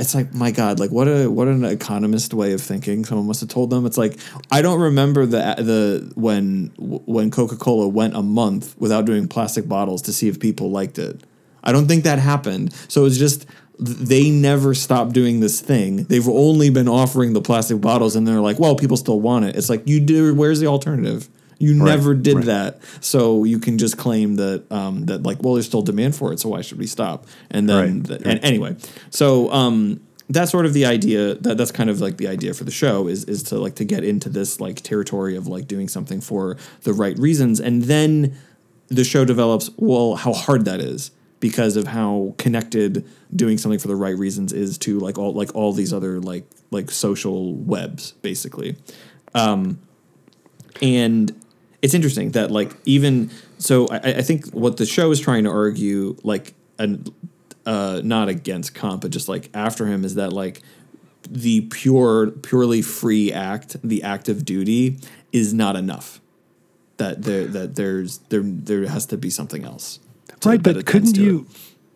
it's like my God, like what a what an economist way of thinking. Someone must have told them. It's like I don't remember the the when when Coca Cola went a month without doing plastic bottles to see if people liked it. I don't think that happened. So it's just they never stopped doing this thing. They've only been offering the plastic bottles, and they're like, "Well, people still want it." It's like you do. Where's the alternative? You Right, never did right. that, so you can just claim that um, that like, well, there's still demand for it, so why should we stop? And then, Right, and anyway, so um, that's sort of the idea. That that's kind of like the idea for the show is is to like to get into this like territory of like doing something for the right reasons, and then the show develops well how hard that is because of how connected doing something for the right reasons is to like all like all these other like like social webs basically. Um and it's interesting that like even so i, I think what the show is trying to argue like and uh not against Kant but just like after him is that like the pure purely free act the act of duty is not enough. That there that there's there there has to be something else Right, but couldn't to it. you?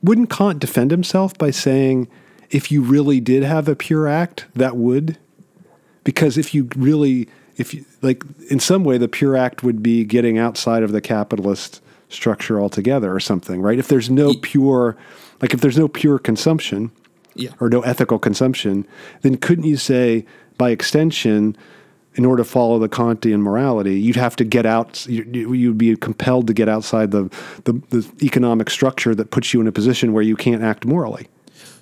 Wouldn't Kant defend himself by saying, if you really did have a pure act, that would? Because if you really, if you like, in some way, the pure act would be getting outside of the capitalist structure altogether, or something, right? If there's no pure, like, if there's no pure consumption, yeah or no ethical consumption, then couldn't you say, by extension, in order to follow the Kantian morality, you'd have to get out. you- you- You'd be compelled to get outside the, the the economic structure that puts you in a position where you can't act morally.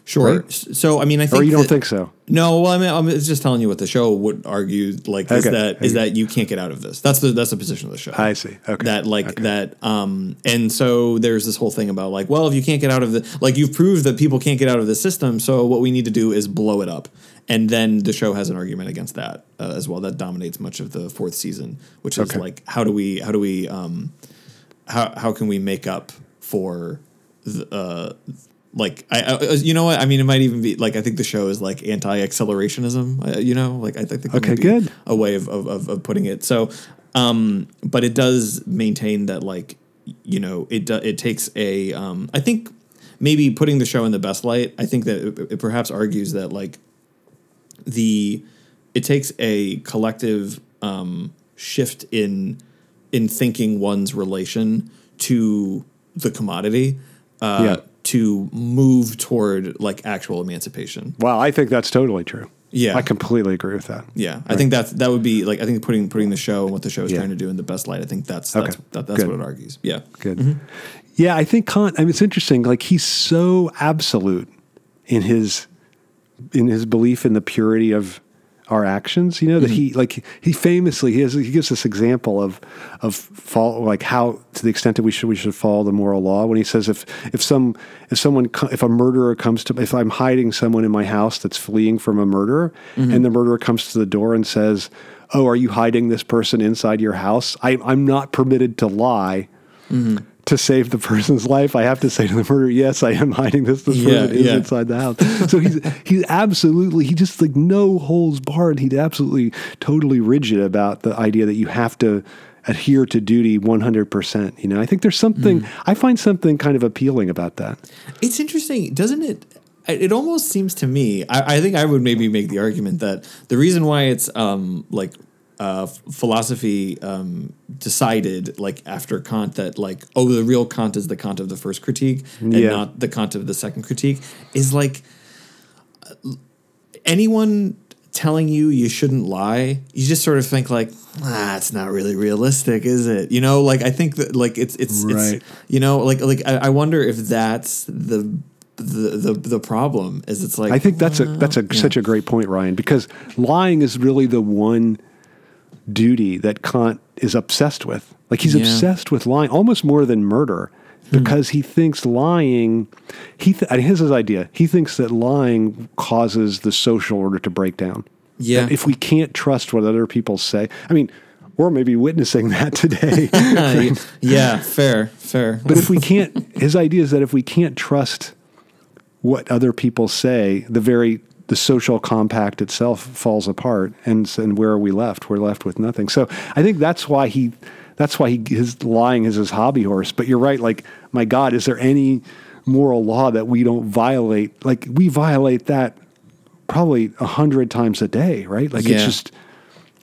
sure right? So i mean i think Or you don't that- think so? No, well, I mean, I'm just telling you what the show would argue. Like, is Okay, that is okay. that you can't get out of this? That's the that's the position of the show. I see. Okay, That like okay. that. Um, and so there's this whole thing about like, well, if you can't get out of the like, you've proved that people can't get out of the system. So what we need to do is blow it up. And then the show has an argument against that uh, as well. That dominates much of the fourth season, which is Okay. like, how do we how do we um, how how can we make up for the, uh like I, I you know what I mean it might even be like I think the show is like anti-accelerationism uh, you know like I, I think Okay, good. a way of, of, of, of putting it so um but it does maintain that like you know it do, it takes a um, I think maybe putting the show in the best light. I think that it, it perhaps argues that like the it takes a collective um, shift in in thinking one's relation to the commodity uh, Yeah. to move toward like actual emancipation. Wow, I think that's totally true. Yeah. I completely agree with that. Yeah, I think that's that would be like I think putting putting the show and what the show is Yeah. trying to do in the best light. I think that's Okay. that's that, that's Good. what it argues. Yeah, Good. Yeah, I think Kant. I mean, it's interesting. Like he's so absolute in his in his belief in the purity of our actions. You know that he mm-hmm. like he famously he has he gives this example of of fall like how to the extent that we should we should follow the moral law when he says if if some if someone if a murderer comes to if I'm hiding someone in my house that's fleeing from a murderer mm-hmm. and the murderer comes to the door and says. Oh, are you hiding this person inside your house? I, I'm not permitted to lie mm-hmm. To save the person's life, I have to say to the murderer, yes, I am hiding this. This Yeah, person is yeah. inside the house. So he's he's absolutely he just like no holes barred. He's absolutely totally rigid about the idea that you have to adhere to duty 100%. You know, I think there's something Mm. I find something kind of appealing about that. it's interesting, doesn't it? It almost seems to me. I, I think I would maybe make the argument that the reason why it's um, like uh, philosophy um, decided like after Kant that like oh the real Kant is the Kant of the first critique and Yeah. not the Kant of the second critique is like anyone telling you you shouldn't lie, you just sort of think like, ah, it's not really realistic, is it? You know, like I think that like it's it's Right. it's you know, like like I, I wonder if that's the the the the problem is it's like I think that's a that's a such a great point, Ryan, because lying is really the one duty that Kant is obsessed with. Like he's Yeah. Hmm. obsessed with lying almost more than murder because he thinks lying he th- and his his idea. He thinks that lying causes the social order to break down. Yeah. If we can't trust what other people say, I mean, we're maybe witnessing that today. Yeah, fair, fair. But if we can't, his idea is that if we can't trust what other people say, the very the social compact itself falls apart, and and where are we left? We're left with nothing. So I think that's why he, that's why he his lying is his hobby horse. But you're right. Like my God, is there any moral law that we don't violate? Like we violate that probably a hundred times a day, right? Like it's just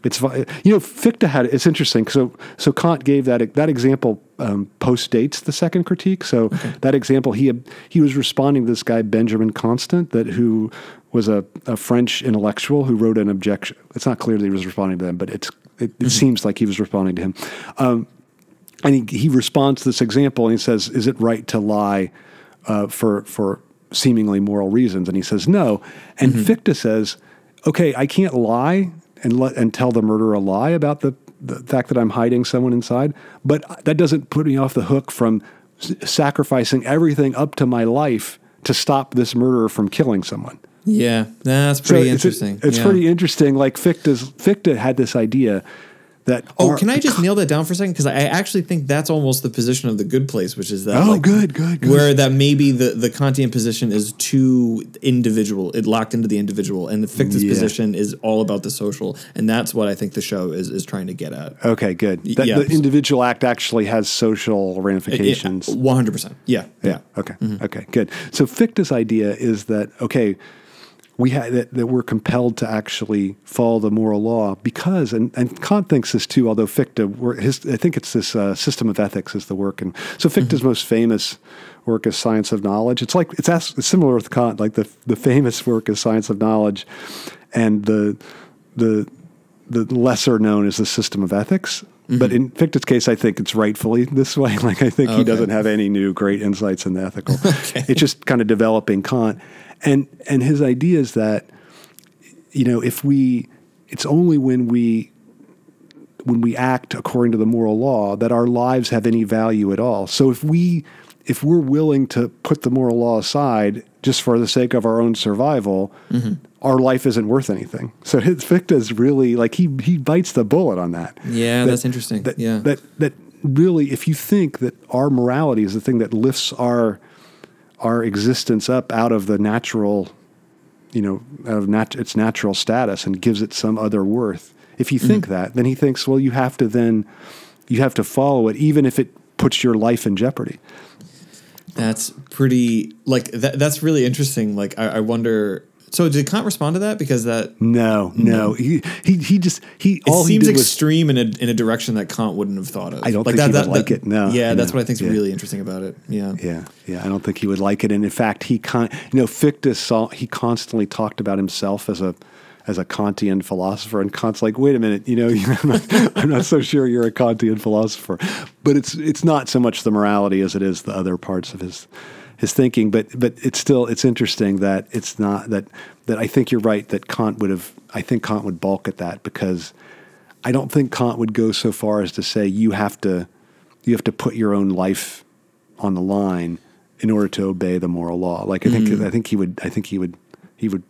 it's you know Fichte had it's interesting. So so Kant gave that that example um, post dates the second critique. So that example he he was responding to this guy Benjamin Constant that who was a, a French intellectual who wrote an objection. It's not clear that he was responding to them, but it's it, it seems like he was responding to him. Um, and he, he responds to this example and he says, "Is it right to lie uh, for for seemingly moral reasons?" And he says, "No." And Fichte says, "Okay, I can't lie and let and tell the murderer a lie about the the fact that I'm hiding someone inside, but that doesn't put me off the hook from s- sacrificing everything up to my life to stop this murderer from killing someone." yeah, that's pretty it's- interesting. It's, yeah. pretty interesting. Like Fichte's Fichte had this idea that Oh, our- can I just nail that down for a second? Because I actually think that's almost the position of the good place, which is that. Oh, like, good, good, good. Where that maybe the the Kantian position is too individual, it locked into the individual, and the Fichte's Yeah. position is all about the social, and that's what I think the show is is trying to get at. Okay, good. That yeah. The individual act actually has social ramifications. One hundred percent. Yeah. yeah. Okay. Mm-hmm. Okay. Good. So Fichte's idea is that okay, we ha- that, that we're compelled to actually follow the moral law because, and, and Kant thinks this too. Although Fichte, were- his, I think it's this uh, system of ethics is the work, and so Fichte's most famous work is Science of Knowledge. It's like it's, as, it's similar with Kant. Like the the famous work is Science of Knowledge, and the the the lesser known is the system of ethics. But in Fichte's case, I think it's rightfully this way. Like I think he doesn't have any new great insights in the ethical. It's just kind of developing Kant, and and his idea is that you know if we, it's only when we when we act according to the moral law that our lives have any value at all. So if we if we're willing to put the moral law aside just for the sake of our own survival, mm-hmm. our life isn't worth anything. So his Fichte is really like he he bites the bullet on that. Yeah, That- that's interesting. That, yeah. that that really, if you think that our morality is the thing that lifts our our existence up out of the natural, you know, out of nat- its natural status and gives it some other worth. If you Mm-hmm. think that, then he thinks, well, you have to then you have to follow it, even if it puts your life in jeopardy. That's pretty like that. That's really interesting. Like I, I wonder. So did Kant respond to that? Because that No, no, he he he just he it all he seems was extreme in a in a direction that Kant wouldn't have thought of. I don't think he would like it, no, Yeah, that's what I think is yeah. really interesting about it. Yeah. Yeah, yeah. I don't think he would like it. And in fact, he con- you know, Fichte saw he constantly talked about himself as a as a Kantian philosopher, and Kant's like, wait a minute, you know, I'm not, I'm not so sure you're a Kantian philosopher. But it's it's not so much the morality as it is the other parts of his his thinking. But but it's still it's interesting that it's not that that I think you're right that Kant would have I think Kant would balk at that because I don't think Kant would go so far as to say you have to you have to put your own life on the line in order to obey the moral law. Like I think Mm-hmm. I think he would I think he would he would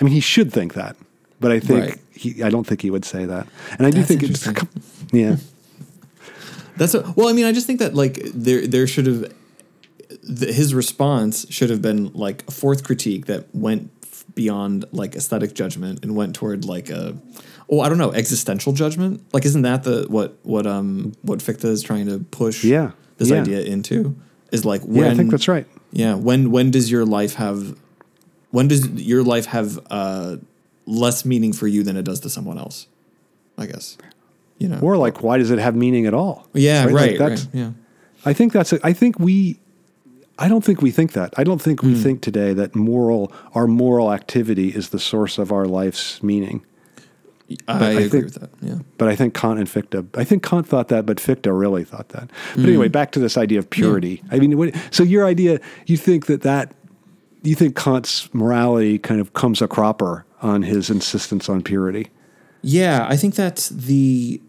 I mean he should think that. But I think Right. he I don't think he would say that. And I do think it's yeah. That's a, well. I mean, I just think that like there there should have the, his response should have been like a fourth critique that went f- beyond like aesthetic judgment and went toward like a oh I don't know existential judgment. Like isn't that the what what um what Fichte is trying to push Yeah, this yeah. idea into is like when Yeah, I think that's right. Yeah, when when does your life have when does your life have uh less meaning for you than it does to someone else? I guess. You know. Or like why does it have meaning at all? yeah, Like, right, that's- right. Yeah. I think that's a, I think we I don't think we think that. I don't think we Hmm. think today that moral our moral activity is the source of our life's meaning. I, I agree think- with that. Yeah. But I think Kant and Fichte, I think Kant thought that, but Fichte really thought that. But Hmm. anyway, back to this idea of purity. I mean, what, so your idea, you think that that, you think Kant's morality kind of comes a cropper on his insistence on purity. Yeah, I think that's the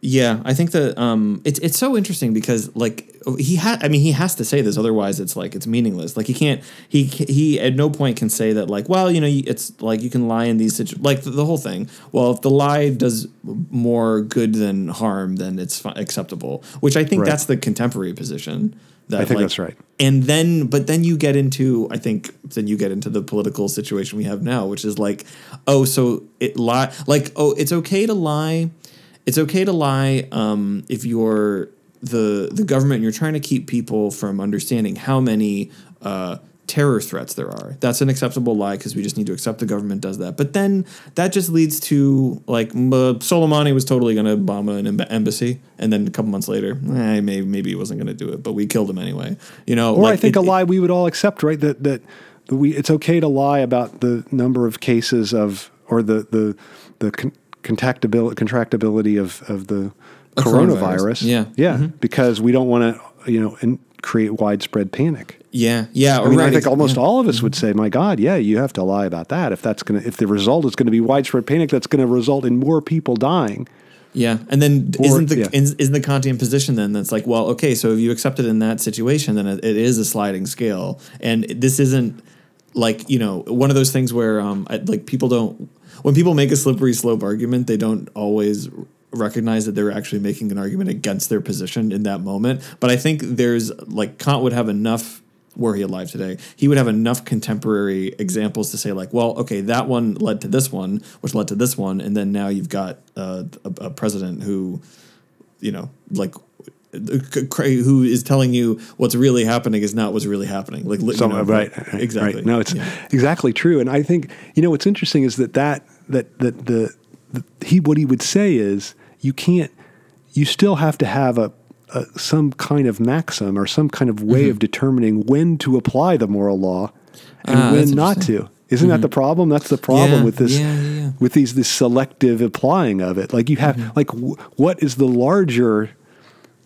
yeah, I think that um it's it's so interesting because like he had I mean he has to say this otherwise it's like it's meaningless. Like he can't he he at no point can say that like well, you know, it's like you can lie in these situ- like the, the whole thing. Well, if the lie does more good than harm, then it's acceptable, which I think Right. that's the contemporary position. That, I think like- that's right. and then but then you get into i think then you get into the political situation we have now which is like oh so it lie like oh it's okay to lie it's okay to lie um, if you're the the government you're trying to keep people from understanding how many uh, terror threats there are. That's an acceptable lie because we just need to accept the government does that. But then that just leads to like m- Soleimani was totally going to bomb an emb- embassy and then a couple months later eh, maybe maybe he wasn't going to do it but we killed him anyway. You know Or I think it- a lie we would all accept, right? That, that we, it's okay to lie about the number of cases of, or the, the, the con- contactability, contractability of, of the coronavirus. coronavirus. Yeah. Yeah. Because we don't want to, you know, in, create widespread panic. Yeah, yeah. I mean, right, I think almost yeah. all of us would say, "My God, yeah, you have to lie about that. If that's going to, if the result is going to be widespread panic, that's going to result in more people dying." Yeah, and then Or- isn't the yeah. is, isn't the Kantian position then that's like, well, okay, so if you accept it in that situation, then it, it is a sliding scale, and this isn't like you know one of those things where um I, like people don't when people make a slippery slope argument, they don't always recognize that they're actually making an argument against their position in that moment. But I think there's like Kant would have enough were he alive today, he would have enough contemporary examples to say like, well, okay, that one led to this one, which led to this one, and then now you've got uh, a, a president who, you know, like. Who is telling you what's really happening is not what's really happening? Like, li- you So, know, right, right, exactly. Right. No, it's Yeah. exactly true. And I think you know what's interesting is that that that that the, the he what he would say is you can't you still have to have a, a some kind of maxim or some kind of way Mm-hmm. of determining when to apply the moral law and Ah, when not to. Isn't that the problem? That's the problem Yeah, with this yeah, yeah, with these this selective applying of it. Like you have Mm-hmm. like w- what is the larger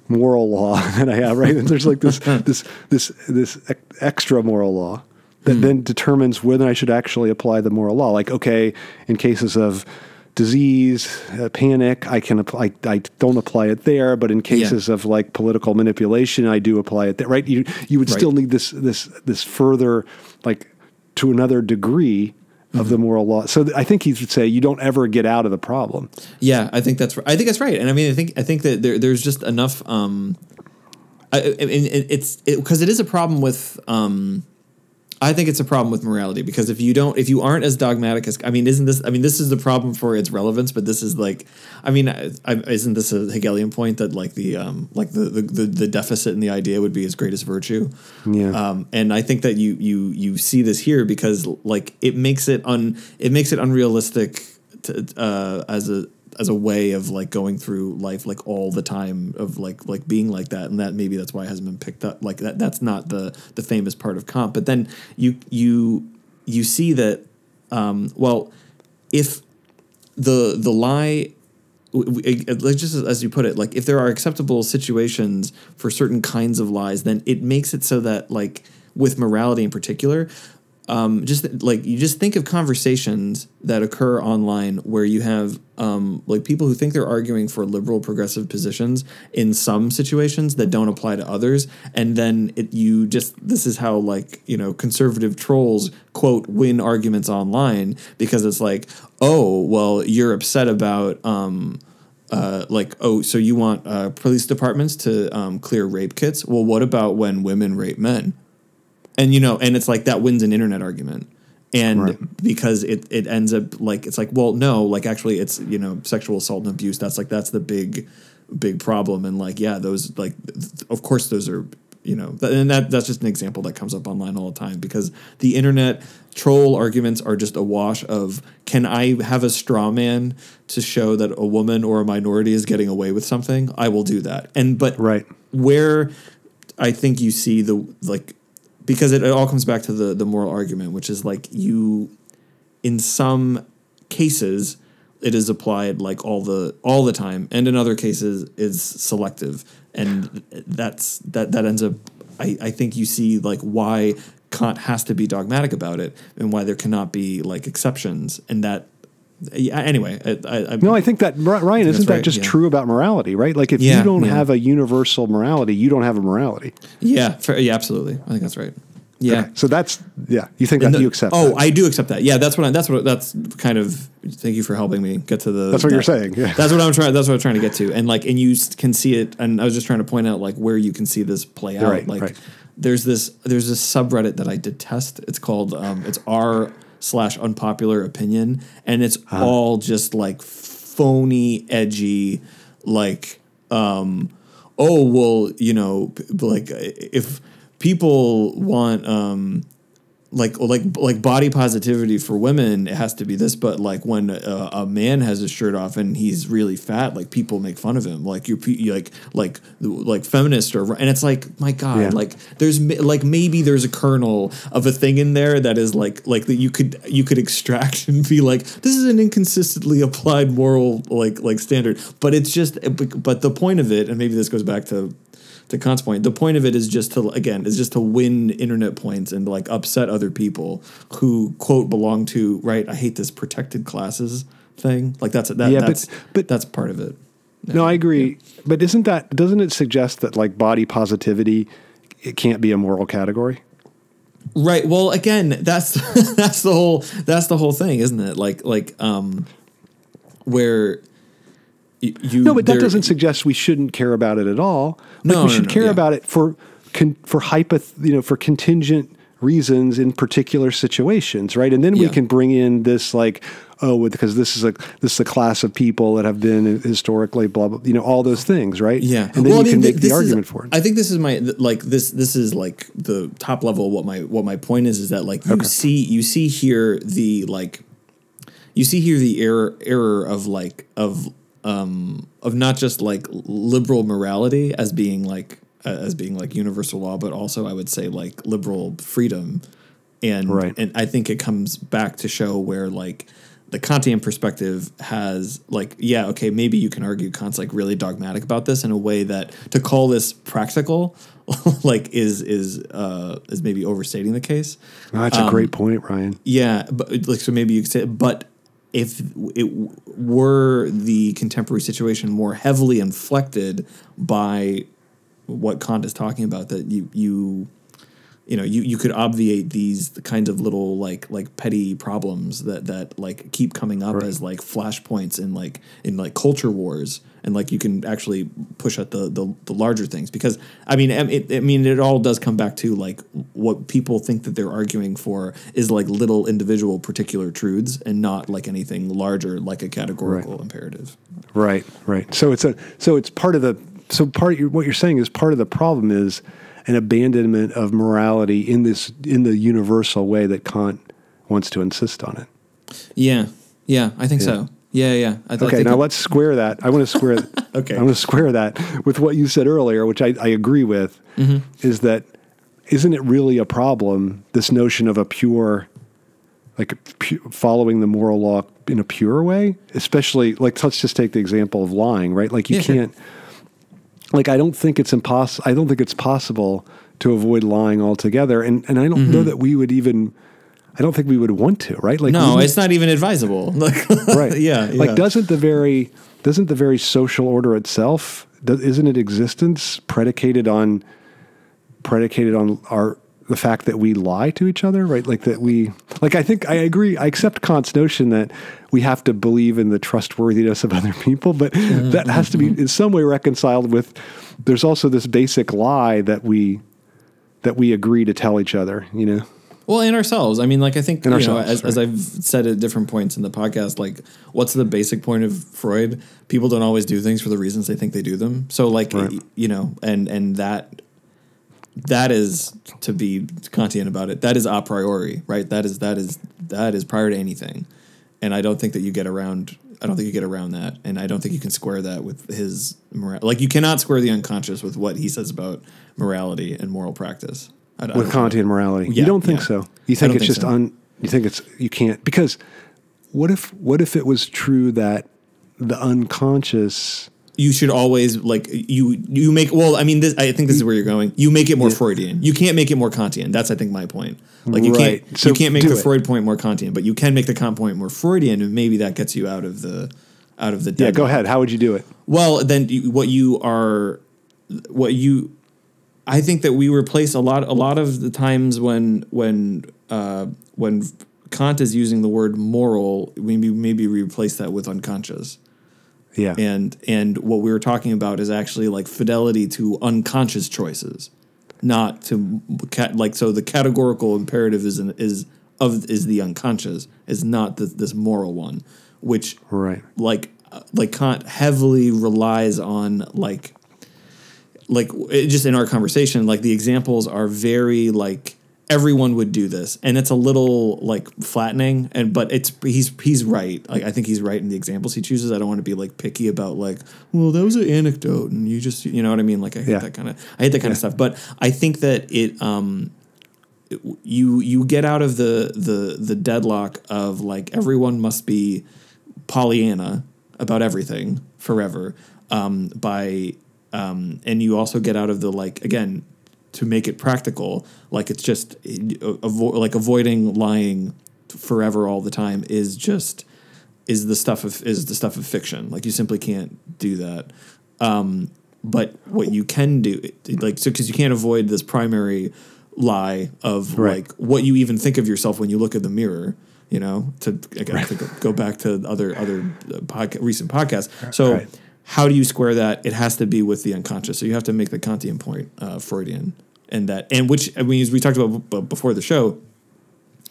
moral law that I have, right? And there's like this this this this extra moral law that Hmm. then determines whether I should actually apply the moral law. Like, okay, in cases of disease, uh, panic, I can apply. I don't apply it there, but in cases of like political manipulation, I do apply it there. Right? You you would Right. still need this this this further like to another degree. Of Mm-hmm. the moral law, so th- I think he would say you don't ever get out of the problem. Yeah, I think that's I think that's right, and I mean I think I think that there, there's just enough. Um, I, I, and it- it's because it, is a problem with um, I think it's a problem with morality because if you don't, if you aren't as dogmatic as, I mean, isn't this? I mean, this is the problem for its relevance, but this is like, I mean, I, I, isn't this a Hegelian point that like the um like the, the the the deficit in the idea would be its greatest virtue? Yeah. Um, and I think that you you you see this here because like it makes it un it makes it unrealistic to, uh, as a as a way of like going through life like all the time of like like being like that and that maybe that's why it hasn't been picked up like that that's not the the famous part of Kant but then you you you see that um, well if the the lie like just as you put it like if there are acceptable situations for certain kinds of lies then it makes it so that like with morality in particular um, just like you just think of conversations that occur online where you have um, like people who think they're arguing for liberal progressive positions in some situations that don't apply to others and then it you just this is how like you know conservative trolls quote win arguments online because it's like oh well you're upset about um, uh, like, oh, so you want uh, police departments to um, clear rape kits? Well, what about when women rape men? And you know, and it's like that wins an internet argument, and Right. because it it ends up like it's like, well, no, like actually, it's you know, sexual assault and abuse. That's like that's the big, big problem, and like yeah, those like, th- of course, those are you know, th- and that that's just an example that comes up online all the time because the internet troll arguments are just a wash of can I have a straw man to show that a woman or a minority is getting away with something? I will do that. And but Right. where I think you see the like because it, it all comes back to the the moral argument, which is like you in some cases it is applied like all the all the time, and in other cases is selective, and that's that that ends up. I, I think you see like why Kant has to be dogmatic about it, and why there cannot be like exceptions, and that. Yeah, anyway, I, I, I, No, I think that Ryan that's isn't that right, just yeah. true about morality, right? Like if Yeah, you don't have a universal morality, you don't have a morality. yeah, fair, yeah, absolutely. I think that's right. Yeah. Okay, So that's yeah. You think that No- you accept? Oh, that. I do accept that. Yeah, that's what I. That's what that's kind of. Thank you for helping me get to the. That's what you're saying. Yeah. That's what I'm trying. That's what I'm trying to get to, and like, and you can see it. And I was just trying to point out like where you can see this play out. Right, like, right. there's this there's this subreddit that I detest. It's called um, it's r slash unpopular opinion, and it's Uh-huh. all just like phony, edgy, like um, oh well, you know, like if people want um like like like body positivity for women it has to be this but like when a, a man has his shirt off and he's really fat like people make fun of him like you're like like like feminist or and it's like my god Yeah. like there's like maybe there's a kernel of a thing in there that is like like that you could you could extract and be like this is an inconsistently applied moral like like standard but it's just but the point of it and maybe this goes back to to Kant's point, the point of it is just to again is just to win internet points and like upset other people who quote belong to right. I hate this protected classes thing. Like that's that, Yeah, but- that's but- that's part of it. no, I agree. But isn't that doesn't it suggest that like body positivity it can't be a moral category? Right. Well, again, that's that's the whole that's the whole thing, isn't it? Like like um where you No, but that doesn't suggest we shouldn't care about it at all. Like No, we should no, care yeah. about it for con, for hypoth, you know, for contingent reasons in particular situations, right? And then we can bring in this like oh because this is a this is a class of people that have been historically blah blah you know all those things, right? Yeah, And then Well, I you can mean, th- make the is- argument for it. I think this is my like this. This is like the top level. What my what my point is is that like you Okay. see you see here the like you see here the error error of like of um of not just like liberal morality as being like uh, as being like universal law, but also I would say like liberal freedom, and Right. and I think it comes back to show where like the Kantian perspective has like yeah okay maybe you can argue Kant's like really dogmatic about this in a way that to call this practical like is is uh is maybe overstating the case Oh, that's a great point, Ryan. yeah, but like so maybe you could say, but if it were the contemporary situation more heavily inflected by what Kant is talking about, that you you you know you, you could obviate these kinds of little like like petty problems that that like keep coming up Right. as like flashpoints in like in like culture wars and like you can actually push at the the, the larger things because I mean it, I mean it all does come back to like what people think that they're arguing for is like little individual particular truths and not like anything larger like a categorical imperative. Right, right. So it's a so it's part of the so part of your, what you're saying is part of the problem is an abandonment of morality in this in the universal way that Kant wants to insist on it. Yeah, yeah, I think Yeah. so. Yeah, yeah. I, I Okay, now let's square that. I want to square. Okay. I want to square that with what you said earlier, which I, I agree with. Mm-hmm. Is that isn't it really a problem? This notion of a pure, like pu- following the moral law in a pure way, especially like let's just take the example of lying, right? Like you Yeah, sure. Like I don't think it's impossible. I don't think it's possible to avoid lying altogether, and and I don't know that we would even. I don't think we would want to, right? Like Mm-hmm. no, it's not even advisable. Like, right yeah, like yeah. doesn't the very doesn't the very social order itself isn't it existence predicated on predicated on our the fact that we lie to each other right like that we like i think i agree i accept kant's notion that we have to believe in the trustworthiness of other people but mm-hmm. that has to be mm-hmm. in some way reconciled with there's also this basic lie that we that we agree to tell each other you know Well, in ourselves. I mean, like I think In you know, as, as. I've said at different points in the podcast, like what's the basic point of Freud? People don't always do things for the reasons they think they do them. So, like Right. you know, and and that that is to be Kantian about it. That is a priori, right? That is that is that is prior to anything, and I don't think that you get around. I don't think you get around that, and I don't think you can square that with his moral. Like you cannot square the unconscious with what he says about morality and moral practice. I, I with Kantian morality. Yeah, you don't think yeah. so? You think it's think just so. un? You think it's you can't because what if what if it was true that the unconscious? You should always like you you make well i mean this i think this is where you're going you make it more freudian you can't make it more kantian that's i think my point like you Right. can't So you can't make the it. freud point more kantian but you can make the kant point more freudian and maybe that gets you out of the out of the Yeah, go ahead. How would you do it? well then you, what you are what you i think that we replace a lot a lot of the times when when uh when kant is using the word moral maybe maybe replace that with unconscious Yeah, and and what we were talking about is actually like fidelity to unconscious choices not to like so the categorical imperative is an, is of is the unconscious is not the, this moral one which right. like like Kant heavily relies on like like it, just in our conversation like the examples are very like everyone would do this. And it's a little like flattening and but it's he's he's right. Like i think he's right in the examples he chooses. I don't want to be like picky about like well that was an anecdote and you just you know what i mean? Like i hate Yeah. that kind of i hate that kind of stuff. But i think that it um you you get out of the the the deadlock of like everyone must be Pollyanna about everything forever um, by um, and you also get out of the like again to make it practical like it's just avo- like avoiding lying forever all the time is just is the stuff of is the stuff of fiction. Like you simply can't do that. Um, but what you can do like so because you can't avoid this primary lie of Right. like what you even think of yourself when you look at the mirror you know to again to go, go back to other other uh, podca- recent podcasts. So Right. how do you square that? It has to be with the unconscious. So you have to make the kantian point uh, freudian and that and which i mean as we talked about b- before the show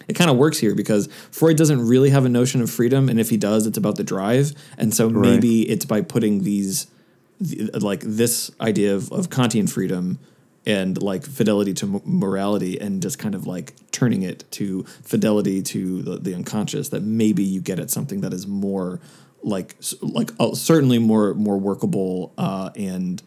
it kind of works here because Freud doesn't really have a notion of freedom, and if he does, it's about the drive. And so Right. maybe it's by putting these, th- like this idea of, of Kantian freedom and like fidelity to m- morality, and just kind of like turning it to fidelity to the, the unconscious, that maybe you get at something that is more like like uh, certainly more more workable uh, and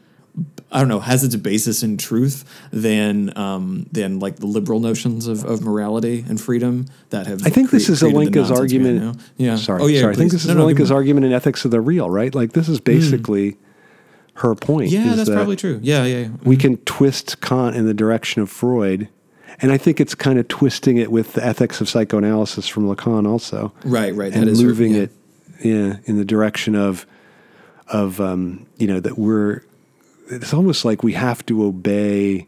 I don't know, has its basis in truth than um, than like the liberal notions of, of morality and freedom that have. I think this is Alenka's argument. Yeah. Sorry. Oh yeah. Sorry. I think this is No, no, Alenka's me- argument in Ethics of the Real, right? Like this is basically her point. Yeah, that's that probably true. Yeah, yeah. yeah. We can twist Kant in the direction of Freud. And I think it's kind of twisting it with the ethics of psychoanalysis from Lacan also. Right, right. That and is moving yeah. it yeah, in the direction of of um, you know that we're it's almost like we have to obey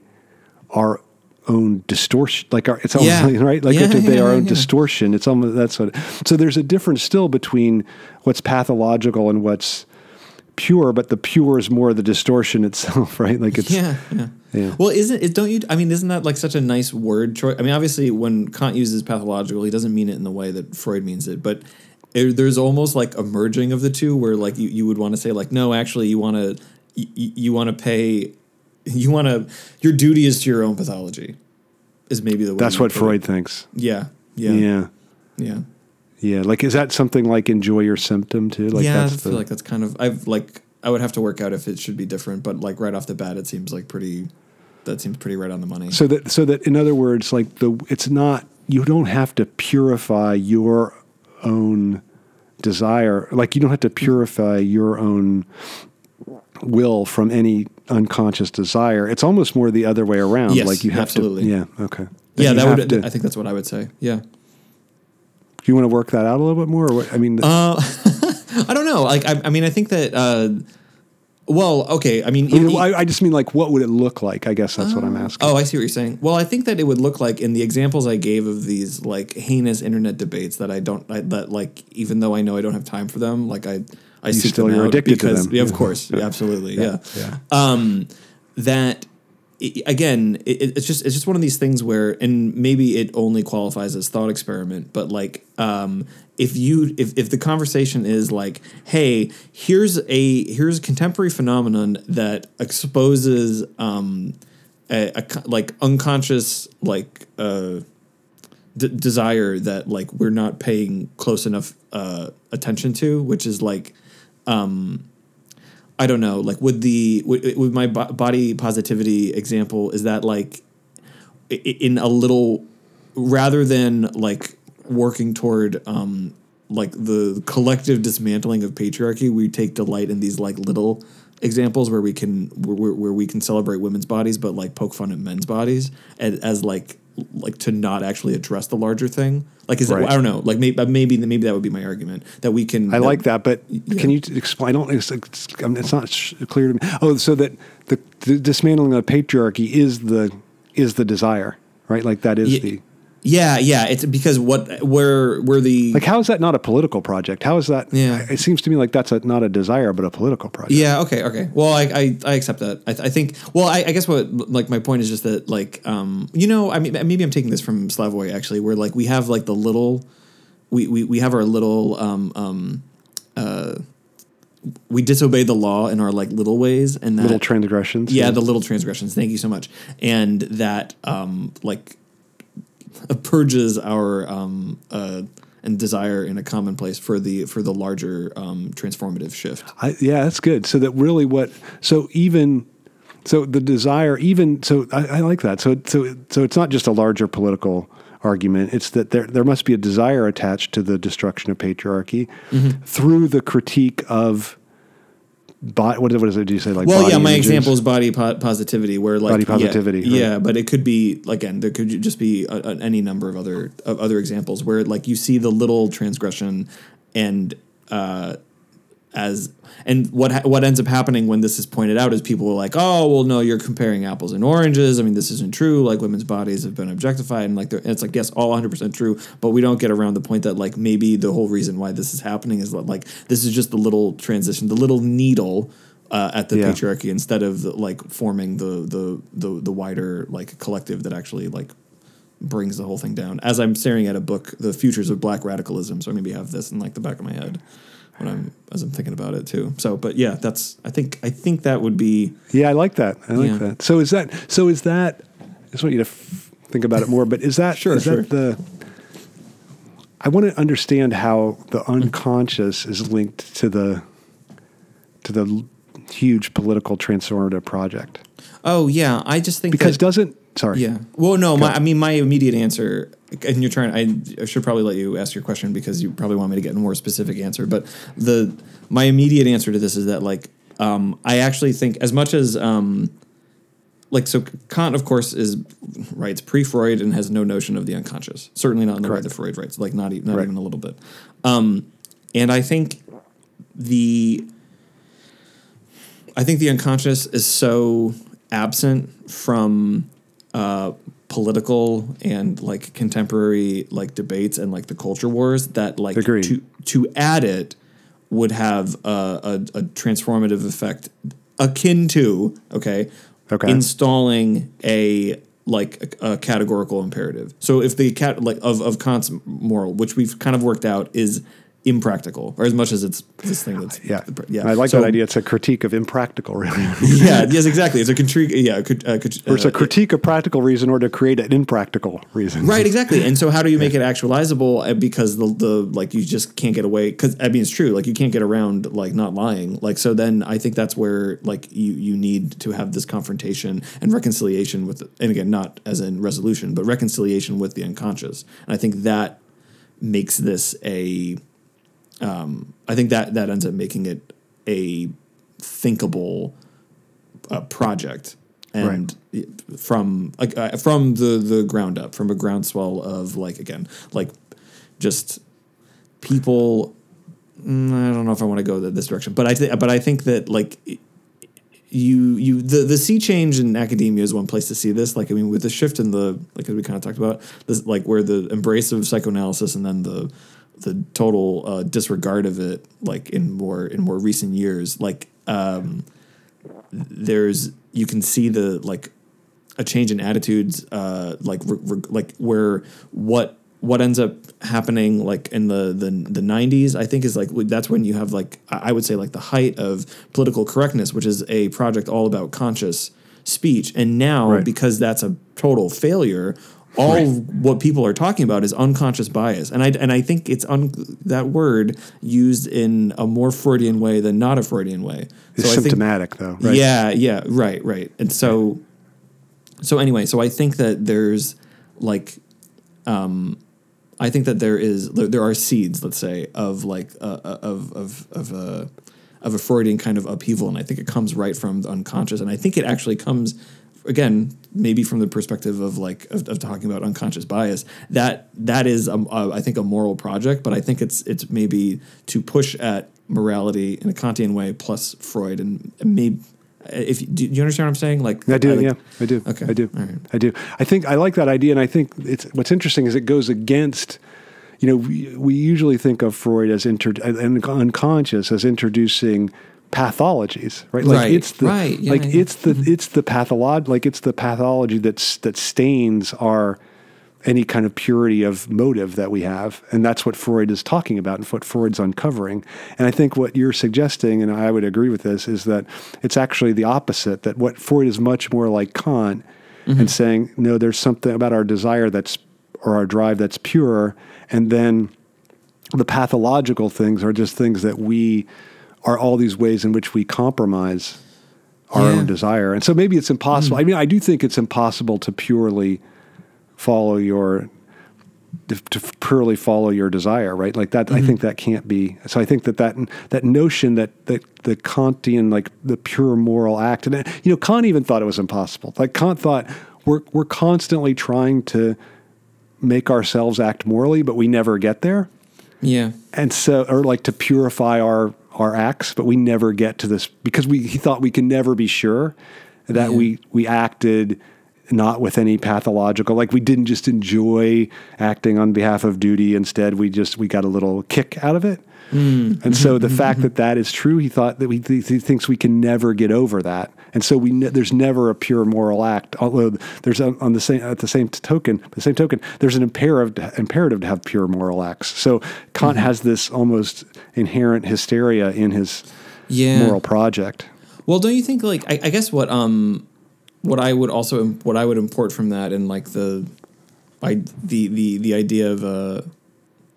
our own distortion. Like our, it's almost Yeah. like, right. Like Yeah, we have to obey yeah, our own distortion. It's almost that's what. So there's a difference still between what's pathological and what's pure, but the pure is more the distortion itself, right? Like it's yeah, yeah. Yeah. Well, isn't it? Don't you? I mean, isn't that like such a nice word choice? I mean, obviously, when Kant uses pathological, he doesn't mean it in the way that Freud means it, but it, there's almost like a merging of the two, where like you, you would want to say like, no, actually, you want to you, you want to pay, you want to your duty is to your own pathology, is maybe the way that's what Freud It. thinks. Yeah, yeah, Yeah. yeah. yeah. Like is that something like enjoy your symptom too? Like yeah, I feel the, like that's kind of I've like I would have to work out if it should be different, but like right off the bat, it seems like pretty. That seems pretty right on the money. so that so that in other words, like the it's not you don't have to purify your own desire. Like you don't have to purify your own will from any unconscious desire. It's almost more the other way around. Yes, like you have absolutely. to. Yeah. Okay. yeah, that would. to- I think that's what I would say. Yeah. do you want to work that out a little bit more? Or what, I mean, Uh, I don't know. Like, I, I mean, I think that. Uh, well, okay. I mean, I, mean, I, I just mean like, what would it look like? I guess that's what I'm asking. oh, I see what you're saying. Well, I think that it would look like in the examples I gave of these like heinous internet debates that I don't I, that like even though I know I don't have time for them, like I I seek still- you're addicted to because them. yeah, of course, yeah, absolutely, yeah. yeah. Um, that again, it, it's just it's just one of these things where, and maybe it only qualifies as thought experiment, but like, um, if you if if the conversation is like, hey, here's a here's a contemporary phenomenon that exposes um, a, a like unconscious like uh d- desire that like we're not paying close enough uh, attention to, which is like, um, I don't know, like would the with, with my bo- body positivity example, is that like in a little rather than like working toward um like the collective dismantling of patriarchy, we take delight in these like little examples where we can where, where we can celebrate women's bodies but like poke fun at men's bodies as, as like like to not actually address the larger thing like is Right. it, i don't know like maybe uh, maybe maybe that would be my argument that we can I like that, but Yeah. can you explain? I don't. It's, it's, I mean, it's not sh- clear to me. Oh, so that the, the dismantling of patriarchy is the is the desire, right? Like that is Ye- the yeah yeah it's because what where where the like. How is that not a political project? How is that? Yeah. it seems to me like that's a, not a desire, but a political project. Yeah. Okay. Okay. Well, I I, I accept that. I, I think. Well, I, I guess what like my point is just that like um you know I mean maybe I'm taking this from Slavoj actually where like we have like the little we we, we have our little um um uh we disobey the law in our like little ways and that little transgressions. yeah, the little transgressions. Thank you so much. And that um like purges our um uh and desire in a common place for the for the larger um transformative shift. I, yeah, that's good. So that really what so even so the desire even so I, I like that. So so so it's not just a larger political argument. It's that there there must be a desire attached to the destruction of patriarchy Mm-hmm. through the critique of What, what is it? Do you say like? Well, yeah, my images? example is body po- positivity, where like Body yeah, positivity, right. yeah, but it could be again, there could just be a, a- any number of other of other examples where like you see the little transgression, and uh, as and what what ends up happening when this is pointed out is people are like, oh, well, no, you're comparing apples and oranges. I mean, this isn't true. Like women's bodies have been objectified, and like they're- it's like yes, all 100 percent true, but we don't get around the point that like maybe the whole reason why this is happening is that like this is just the little transition, the little needle uh, at the Yeah. patriarchy instead of like forming the the the the wider like collective that actually like brings the whole thing down. As I'm staring at a book, The Futures of Black Radicalism, so I maybe have this in like the back of my head when I'm as I'm thinking about it too. So, but yeah, that's I think I think that would be Yeah, I like that. I like Yeah. that. So is that? So is that? I just want you to f- think about it more. But is that? Sure, is sure. that the? I want to understand how the unconscious is linked to the to the huge political transformative project. Oh yeah, I just think Because that, doesn't sorry. yeah. Well, no, my, I mean my immediate answer, and you're trying. I, I should probably let you ask your question because you probably want me to get a more specific answer. But the my immediate answer to this is that like um, I actually think as much as um, like so Kant of course is writes pre-Freud and has no notion of the unconscious. Certainly not in the way that Freud writes. Like not e- not even a little bit. Um, and I think the I think the unconscious is so absent from uh, political and like contemporary like debates and like the culture wars that like Agreed. to to add it would have a, a, a transformative effect akin to okay Okay. installing a like a, a categorical imperative. So if the cat like of of Kant's moral, which we've kind of worked out, is impractical, or as much as it's this thing that's Yeah. yeah. I like So- that idea. It's a critique of impractical, really. yeah, yes, exactly. It's a critique. Yeah, uh, or it's a uh, critique of practical reason or to create an impractical reason. Right, exactly. And so, how do you make it actualizable? Uh, Because the the like you just can't get away. Because I mean, it's true. Like you can't get around like not lying. Like so, then I think that's where like you you need to have this confrontation and reconciliation with, and again, not as in resolution, but reconciliation with the unconscious. And I think that makes this a. Um, I think that that ends up making it a thinkable uh, project. And from like uh, from the the ground up from a groundswell of like again like just people mm, I don't know if I want to go th- this direction but I th- but I think that like you you the the sea change in academia is one place to see this. Like I mean with the shift in the like as we kind of talked about this like where the embrace of psychoanalysis and then the the total uh, disregard of it like in more in more recent years like um there's you can see the like a change in attitudes uh like re- re- like where what what ends up happening like in the the, the 90s i think is like that's when you have like i would say like the height of political correctness which is a project all about conscious speech and now Right. because that's a total failure all Right. what people are talking about is unconscious bias and i and i think it's un, that word used in a more freudian way than not a freudian way It's I think- symptomatic, though. Right? yeah, yeah, right, right. And so, so anyway, so I think that there's like, um, I think that there is there, are seeds, let's say, of like uh, uh, of of of a of a Freudian kind of upheaval, and I think it comes right from the unconscious, and I think it actually comes again maybe from the perspective of like of, of talking about unconscious bias that that is um, uh, I think a moral project, but I think it's it's maybe to push at morality in a Kantian way plus Freud and maybe if do you understand what I'm saying? Like I do, like- yeah, I do. Okay, I do. right. I do. I think I like that idea, and I think it's what's interesting is it goes against. You know, we, we usually think of Freud as inter and unconscious as introducing pathologies, right? Like Right, it's the right, yeah, like yeah. it's the mm-hmm. it's the patholog like it's the pathology that's that stains our any kind of purity of motive that we have. And that's what Freud is talking about and what Freud's uncovering. And I think what you're suggesting, and I would agree with this, is that it's actually the opposite, that what Freud is much more like Kant and mm-hmm. saying, no, there's something about our desire that's, or our drive that's pure. And then the pathological things are just things that we are all these ways in which we compromise our Yeah. own desire. And so maybe it's impossible. Mm. I mean, I do think it's impossible to purely follow your to, purely follow your desire, right? Like that. I mm-hmm. think that can't be. So I think that that that notion that that the Kantian like the pure moral act, and you know, Kant even thought it was impossible. Like Kant thought we're we're constantly trying to make ourselves act morally, but we never get there yeah, and so or like to purify our our acts but we never get to this because we he thought we can never be sure that Yeah. we we acted not with any pathological like we didn't just enjoy acting on behalf of duty instead we just we got a little kick out of it Mm. and so the mm-hmm. fact that that is true he thought that we he thinks we can never get over that. And so we ne- there's never a pure moral act although there's a, on the same at the same token the same token there's an imperative imperative to have pure moral acts. So Kant mm-hmm. has this almost inherent hysteria in his yeah. moral project. Well, don't you think like I, I guess what um what I would also what I would import from that and like the I the the the idea of a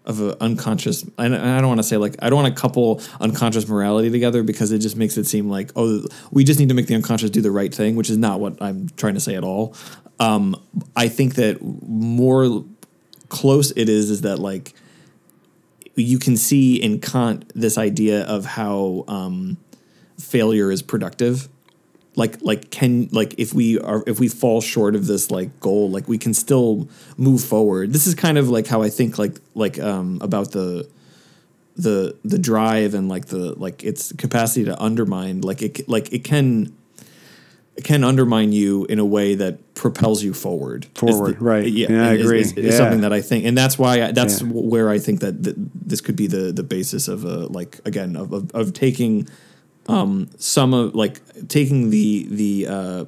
of a unconscious don't- I don't want to say like I don't want to couple unconscious morality together because it just makes it seem like oh we just need to make the unconscious do the right thing which is not what I'm trying to say at all. Um, I think that more close it is is that like you can see in Kant this idea of how um, failure is productive. Like like can like if we are if we fall short of this like goal, like we can still move forward. This is kind of like how I think like like um, about the the the drive and like the like its capacity to undermine like it like it can it can undermine you in a way that propels you forward. Forward, right. Yeah, Yeah, I is- agree. Is, is Yeah. something that I think, and that's why I, that's Yeah. where I think that th- this could be the the basis of a like again of of, of taking um some of like taking the the uh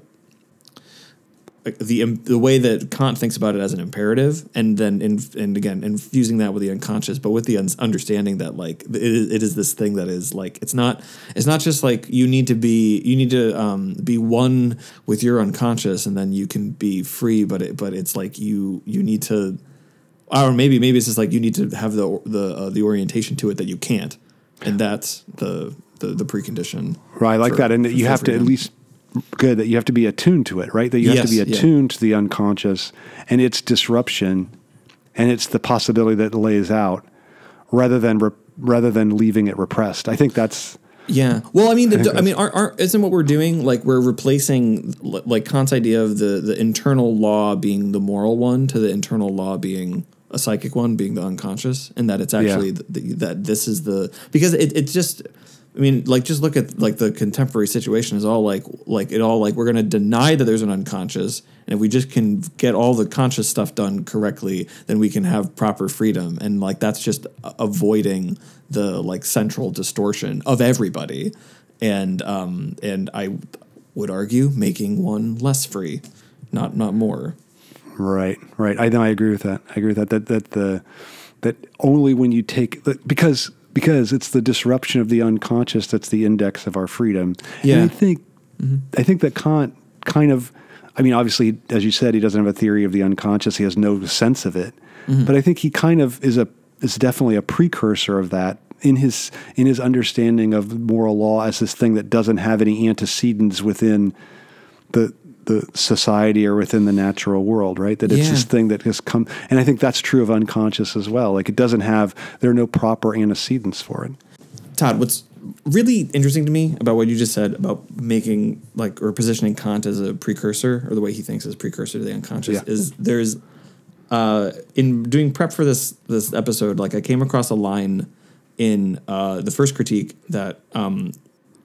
the um, the way that Kant thinks about it as an imperative, and then in, and again infusing that with the unconscious, but with the un- understanding that like it is, it is this thing that is like it's not it's not just like you need to be you need to um, be one with your unconscious, and then you can be free, but it but it's like you you need to, or maybe maybe it's just like you need to have the the uh, the orientation to it that you can't, and that's the the, the precondition. Right, I like for- that, and for you have to at least good that you have to be attuned to it, right? That you have to be Yes, yeah. attuned to the unconscious and its disruption, and it's the possibility that it lays out, rather than re- rather than leaving it repressed. I think that's Yeah. Well, I mean, the, think I mean, aren't, aren't, isn't what we're doing like we're replacing like Kant's idea of the the internal law being the moral one to the internal law being a psychic one, being the unconscious, and that it's actually Yeah. the, the, that this is the because it it's just. I mean, like just look at like the contemporary situation is all like like it all like we're gonna deny that there's an unconscious, and if we just can get all the conscious stuff done correctly, then we can have proper freedom, and like that's just avoiding the like central distortion of everybody, and um and I would argue making one less free, not not more. Right, right. I know. I agree with that. I agree with that. That that the that only when you take because because it's the disruption of the unconscious that's the index of our freedom. Yeah. And I think mm-hmm. I think that Kant kind of. I mean, obviously, as you said, he doesn't have a theory of the unconscious. He has no sense of it. Mm-hmm. But I think he kind of is a is definitely a precursor of that in his in his understanding of moral law as this thing that doesn't have any antecedents within the the society or within the natural world, right? That it's Yeah. this thing that has come, and I think that's true of unconscious as well. Like it doesn't have there are no proper antecedents for it. Todd, what's really interesting to me about what you just said about making like or positioning Kant as a precursor or the way he thinks as precursor to the unconscious Yeah. is there's uh, in doing prep for this this episode, like I came across a line in uh, the first critique that um,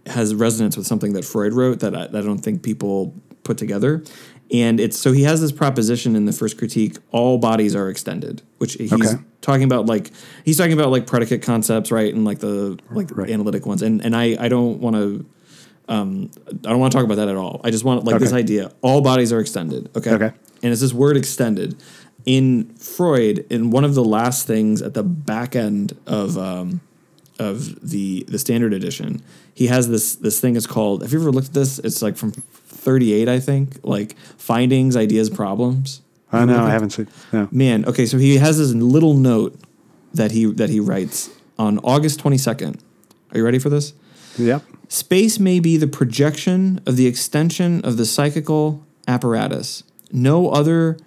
has resonance with something that Freud wrote that I, that I don't think people put together. And it's so he has this proposition in the first critique: all bodies are extended, which he's Okay. talking about like he's talking about like predicate concepts, right, and like the like Right. analytic ones. And and I I don't want to. Um, I don't want to talk about that at all. I just want like this idea: all bodies are extended. Okay. Okay. And it's this word extended. In Freud, in one of the last things at the back end of um, of the the standard edition, he has this this thing. It's called. Have you ever looked at this? It's like from thirty eight, I think. Like findings, ideas, problems. I know I haven't seen. No. Man, okay, so he has this little note that he that he writes on August twenty second. Are you ready for this? Yep. Space may be the projection of the extension of the psychical apparatus. No other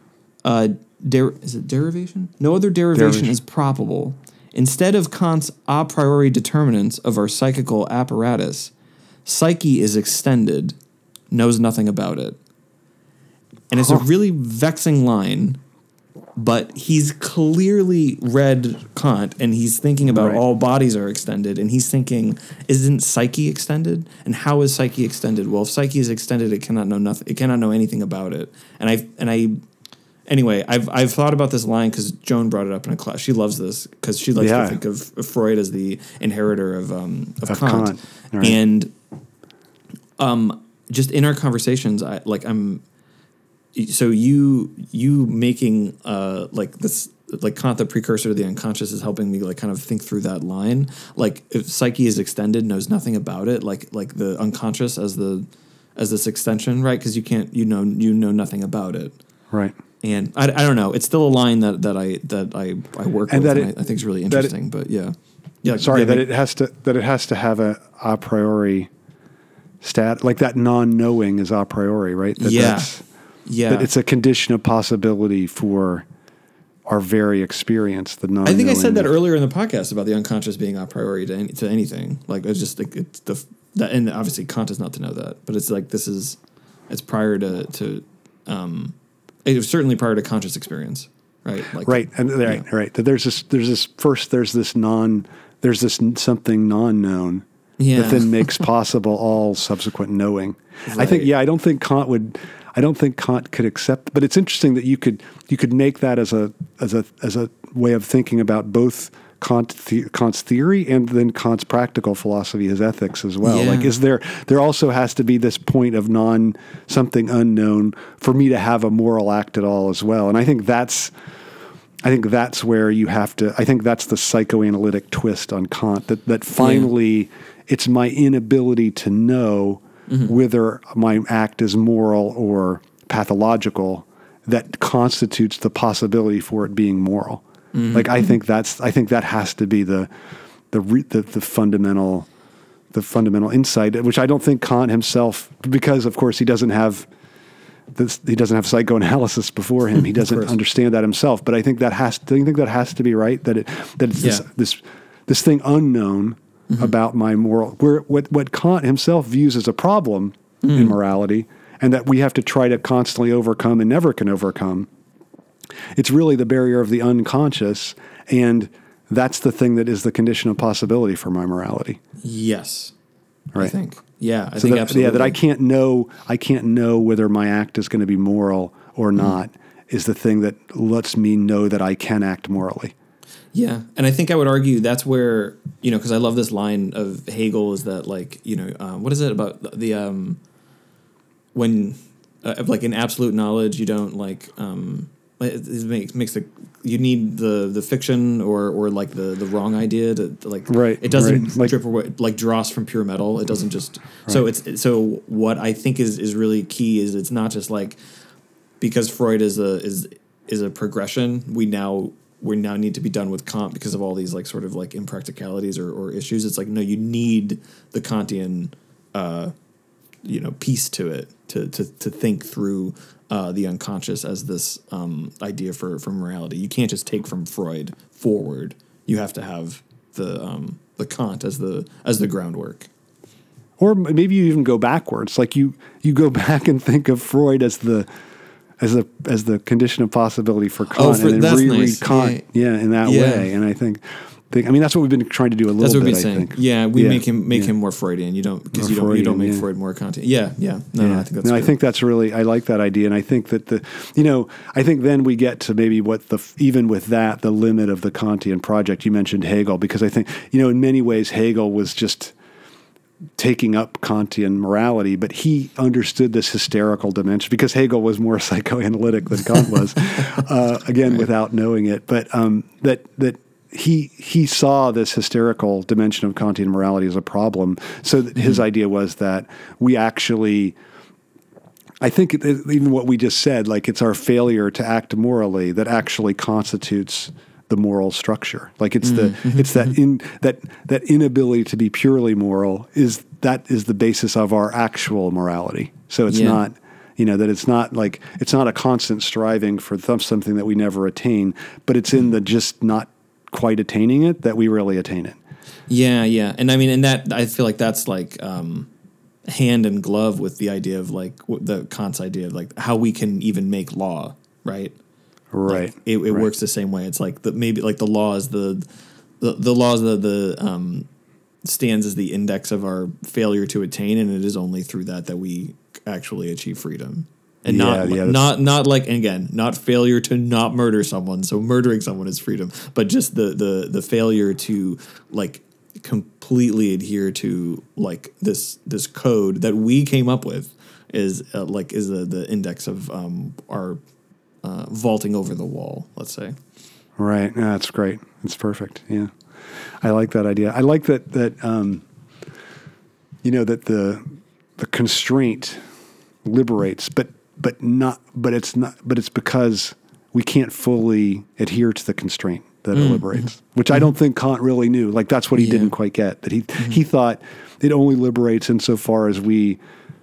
uh, der- is it derivation? No other derivation, Derivation. is probable. Instead of Kant's a priori determinants of our psychical apparatus, psyche is extended, knows nothing about it. And it's a really vexing line, but he's clearly read Kant and he's thinking about Right. all bodies are extended and he's thinking, isn't psyche extended? And how is psyche extended? Well, if psyche is extended, it cannot know nothing. It cannot know anything about it. And I and I anyway, I've I've thought about this line because Joan brought it up in a class. She loves this because she likes Yeah. to think of, of Freud as the inheritor of um of, Of Kant. Kant, right. And um just in our conversations, I like I'm so you you making uh like this like Kant the precursor to the unconscious is helping me like kind of think through that line. Like if psyche is extended, knows nothing about it, like like the unconscious as the as this extension, right? Because you can't you know you know nothing about it. Right. And I, I don't know. It's still a line that, that I that I, I work And with, that and it- I, I think is really that it- interesting. but yeah, yeah. Sorry yeah, that it has to that it has to have a a priori stat like that non-knowing is a priori, right? That Yeah. that's- yeah. That it's a condition of possibility for our very experience. The non. I think I said that earlier in the podcast about the unconscious being a priori to, any, to anything. Like it's just like it's the that, and obviously Kant is not to know that, but it's like this is it's prior to to um, it was certainly prior to conscious experience, right? Like Right, and right, Yeah. right. That there's this, there's this first, there's this non, there's this something non-known, Yeah. that then makes possible all subsequent knowing. I think yeah, I don't think Kant would I don't think Kant could accept but it's interesting that you could you could make that as a as a as a way of thinking about both Kant the, Kant's theory and then Kant's practical philosophy, his ethics as well. Yeah. Like, is there there also has to be this point of non something unknown for me to have a moral act at all as well, and I think that's I think that's where you have to. I think that's the psychoanalytic twist on Kant that that finally it's my inability to know mm-hmm. whether my act is moral or pathological that constitutes the possibility for it being moral. Mm-hmm. Like I think that's I think that has to be the the re, the, the fundamental the fundamental insight, which I don't think Kant himself, because of course he doesn't have this, he doesn't have psychoanalysis before him. He doesn't understand that himself. But I think that has. Do you think that has to be right? That it that it's Yeah. this, this this thing unknown about my moral, where what what Kant himself views as a problem in morality, and that we have to try to constantly overcome and never can overcome. It's really the barrier of the unconscious, and that's the thing that is the condition of possibility for my morality. Yes. I think. Yeah. I So think that, absolutely. yeah, that I can't know. I can't know whether my act is going to be moral or Mm. not. Is the thing that lets me know that I can act morally. Yeah, and I think I would argue that's where you know because I love this line of Hegel is that like you know um, what is it about the, the um when uh, like in absolute knowledge you don't like um it, it makes makes the you need the the fiction or or like the the wrong idea to, like Right, it doesn't right. Like- drip away like dross from pure metal it doesn't just so it's so what I think is is really key is it's not just like because Freud is a is is a progression. We now we now need to be done with Kant because of all these like sort of like impracticalities or, or issues. It's like no, you need the Kantian, uh, you know, piece to it to to to think through uh, the unconscious as this um, idea for for morality. You can't just take from Freud forward. You have to have the um, the Kant as the as the groundwork. Or maybe you even go backwards. Like you, you go back and think of Freud as the, as the as the condition of possibility for Kant, Oh, for- and then reread nice. Kant, yeah. in that Yeah. way. And I think, think, I mean, that's what we've been trying to do a little That's what bit. we're I saying. think. Yeah, we Yeah, make him make yeah. him more Freudian. You don't because you don't you don't make yeah. Freud more Kantian. Yeah, yeah. No, no, I think that's no, I think that's really I like that idea, and I think that the you know I think then we get to maybe what the even with that the limit of the Kantian project. You mentioned Hegel because I think you know in many ways Hegel was just taking up Kantian morality, but he understood this hysterical dimension because Hegel was more psychoanalytic than Kant was. uh, again, without knowing it, but um, that that he he saw this hysterical dimension of Kantian morality as a problem. So that his idea was that we actually. I think even what we just said, like it's our failure to act morally that actually constitutes the moral structure. Like it's the mm-hmm. it's that mm-hmm. in that that inability to be purely moral is that is the basis of our actual morality. So it's Yeah. not you know that it's not like it's not a constant striving for th- something that we never attain, but it's in the mm. just not quite attaining it that we really attain it. Yeah, yeah, and I mean, and that I feel like that's like um, hand and glove with the idea of like the Kant's idea of like how we can even make law, right? Right. Like, it it right. works the same way. It's like the maybe like the law is the the, the law is the the um, stands as the index of our failure to attain, and it is only through that that we actually achieve freedom. And Yeah, not yeah, not not like and again not failure to not murder someone. So murdering someone is freedom, but just the the the failure to like completely adhere to like this this code that we came up with is uh, like is the the index of um, our uh, vaulting over the wall. Let's say. Right. Yeah, that's great. It's perfect. Yeah. I like that idea. I like that that um, you know that the the constraint liberates, but but not but it's not but it's because we can't fully adhere to the constraint that it liberates, which I don't think Kant really knew. Like that's what he Yeah. didn't quite get. That he he thought it only liberates insofar as we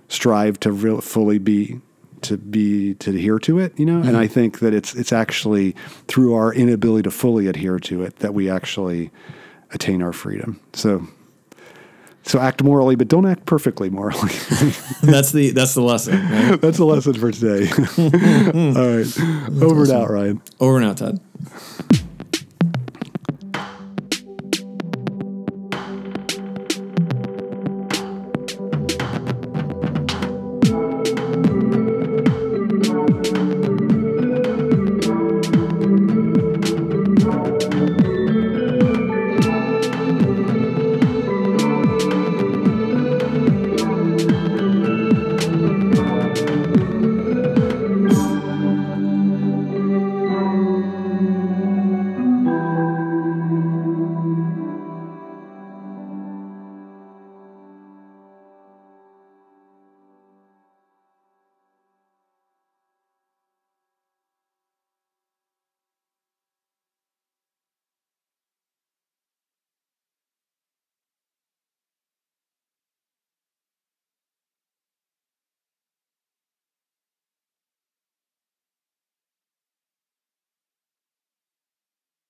strive to real, fully be to be to adhere to it, you know. And mm-hmm. I think that it's it's actually through our inability to fully adhere to it that we actually attain our freedom. So so act morally, but don't act perfectly morally. that's the that's the lesson. Right? That's the lesson for today. All right, over and out, Ryan. Over and out, Todd.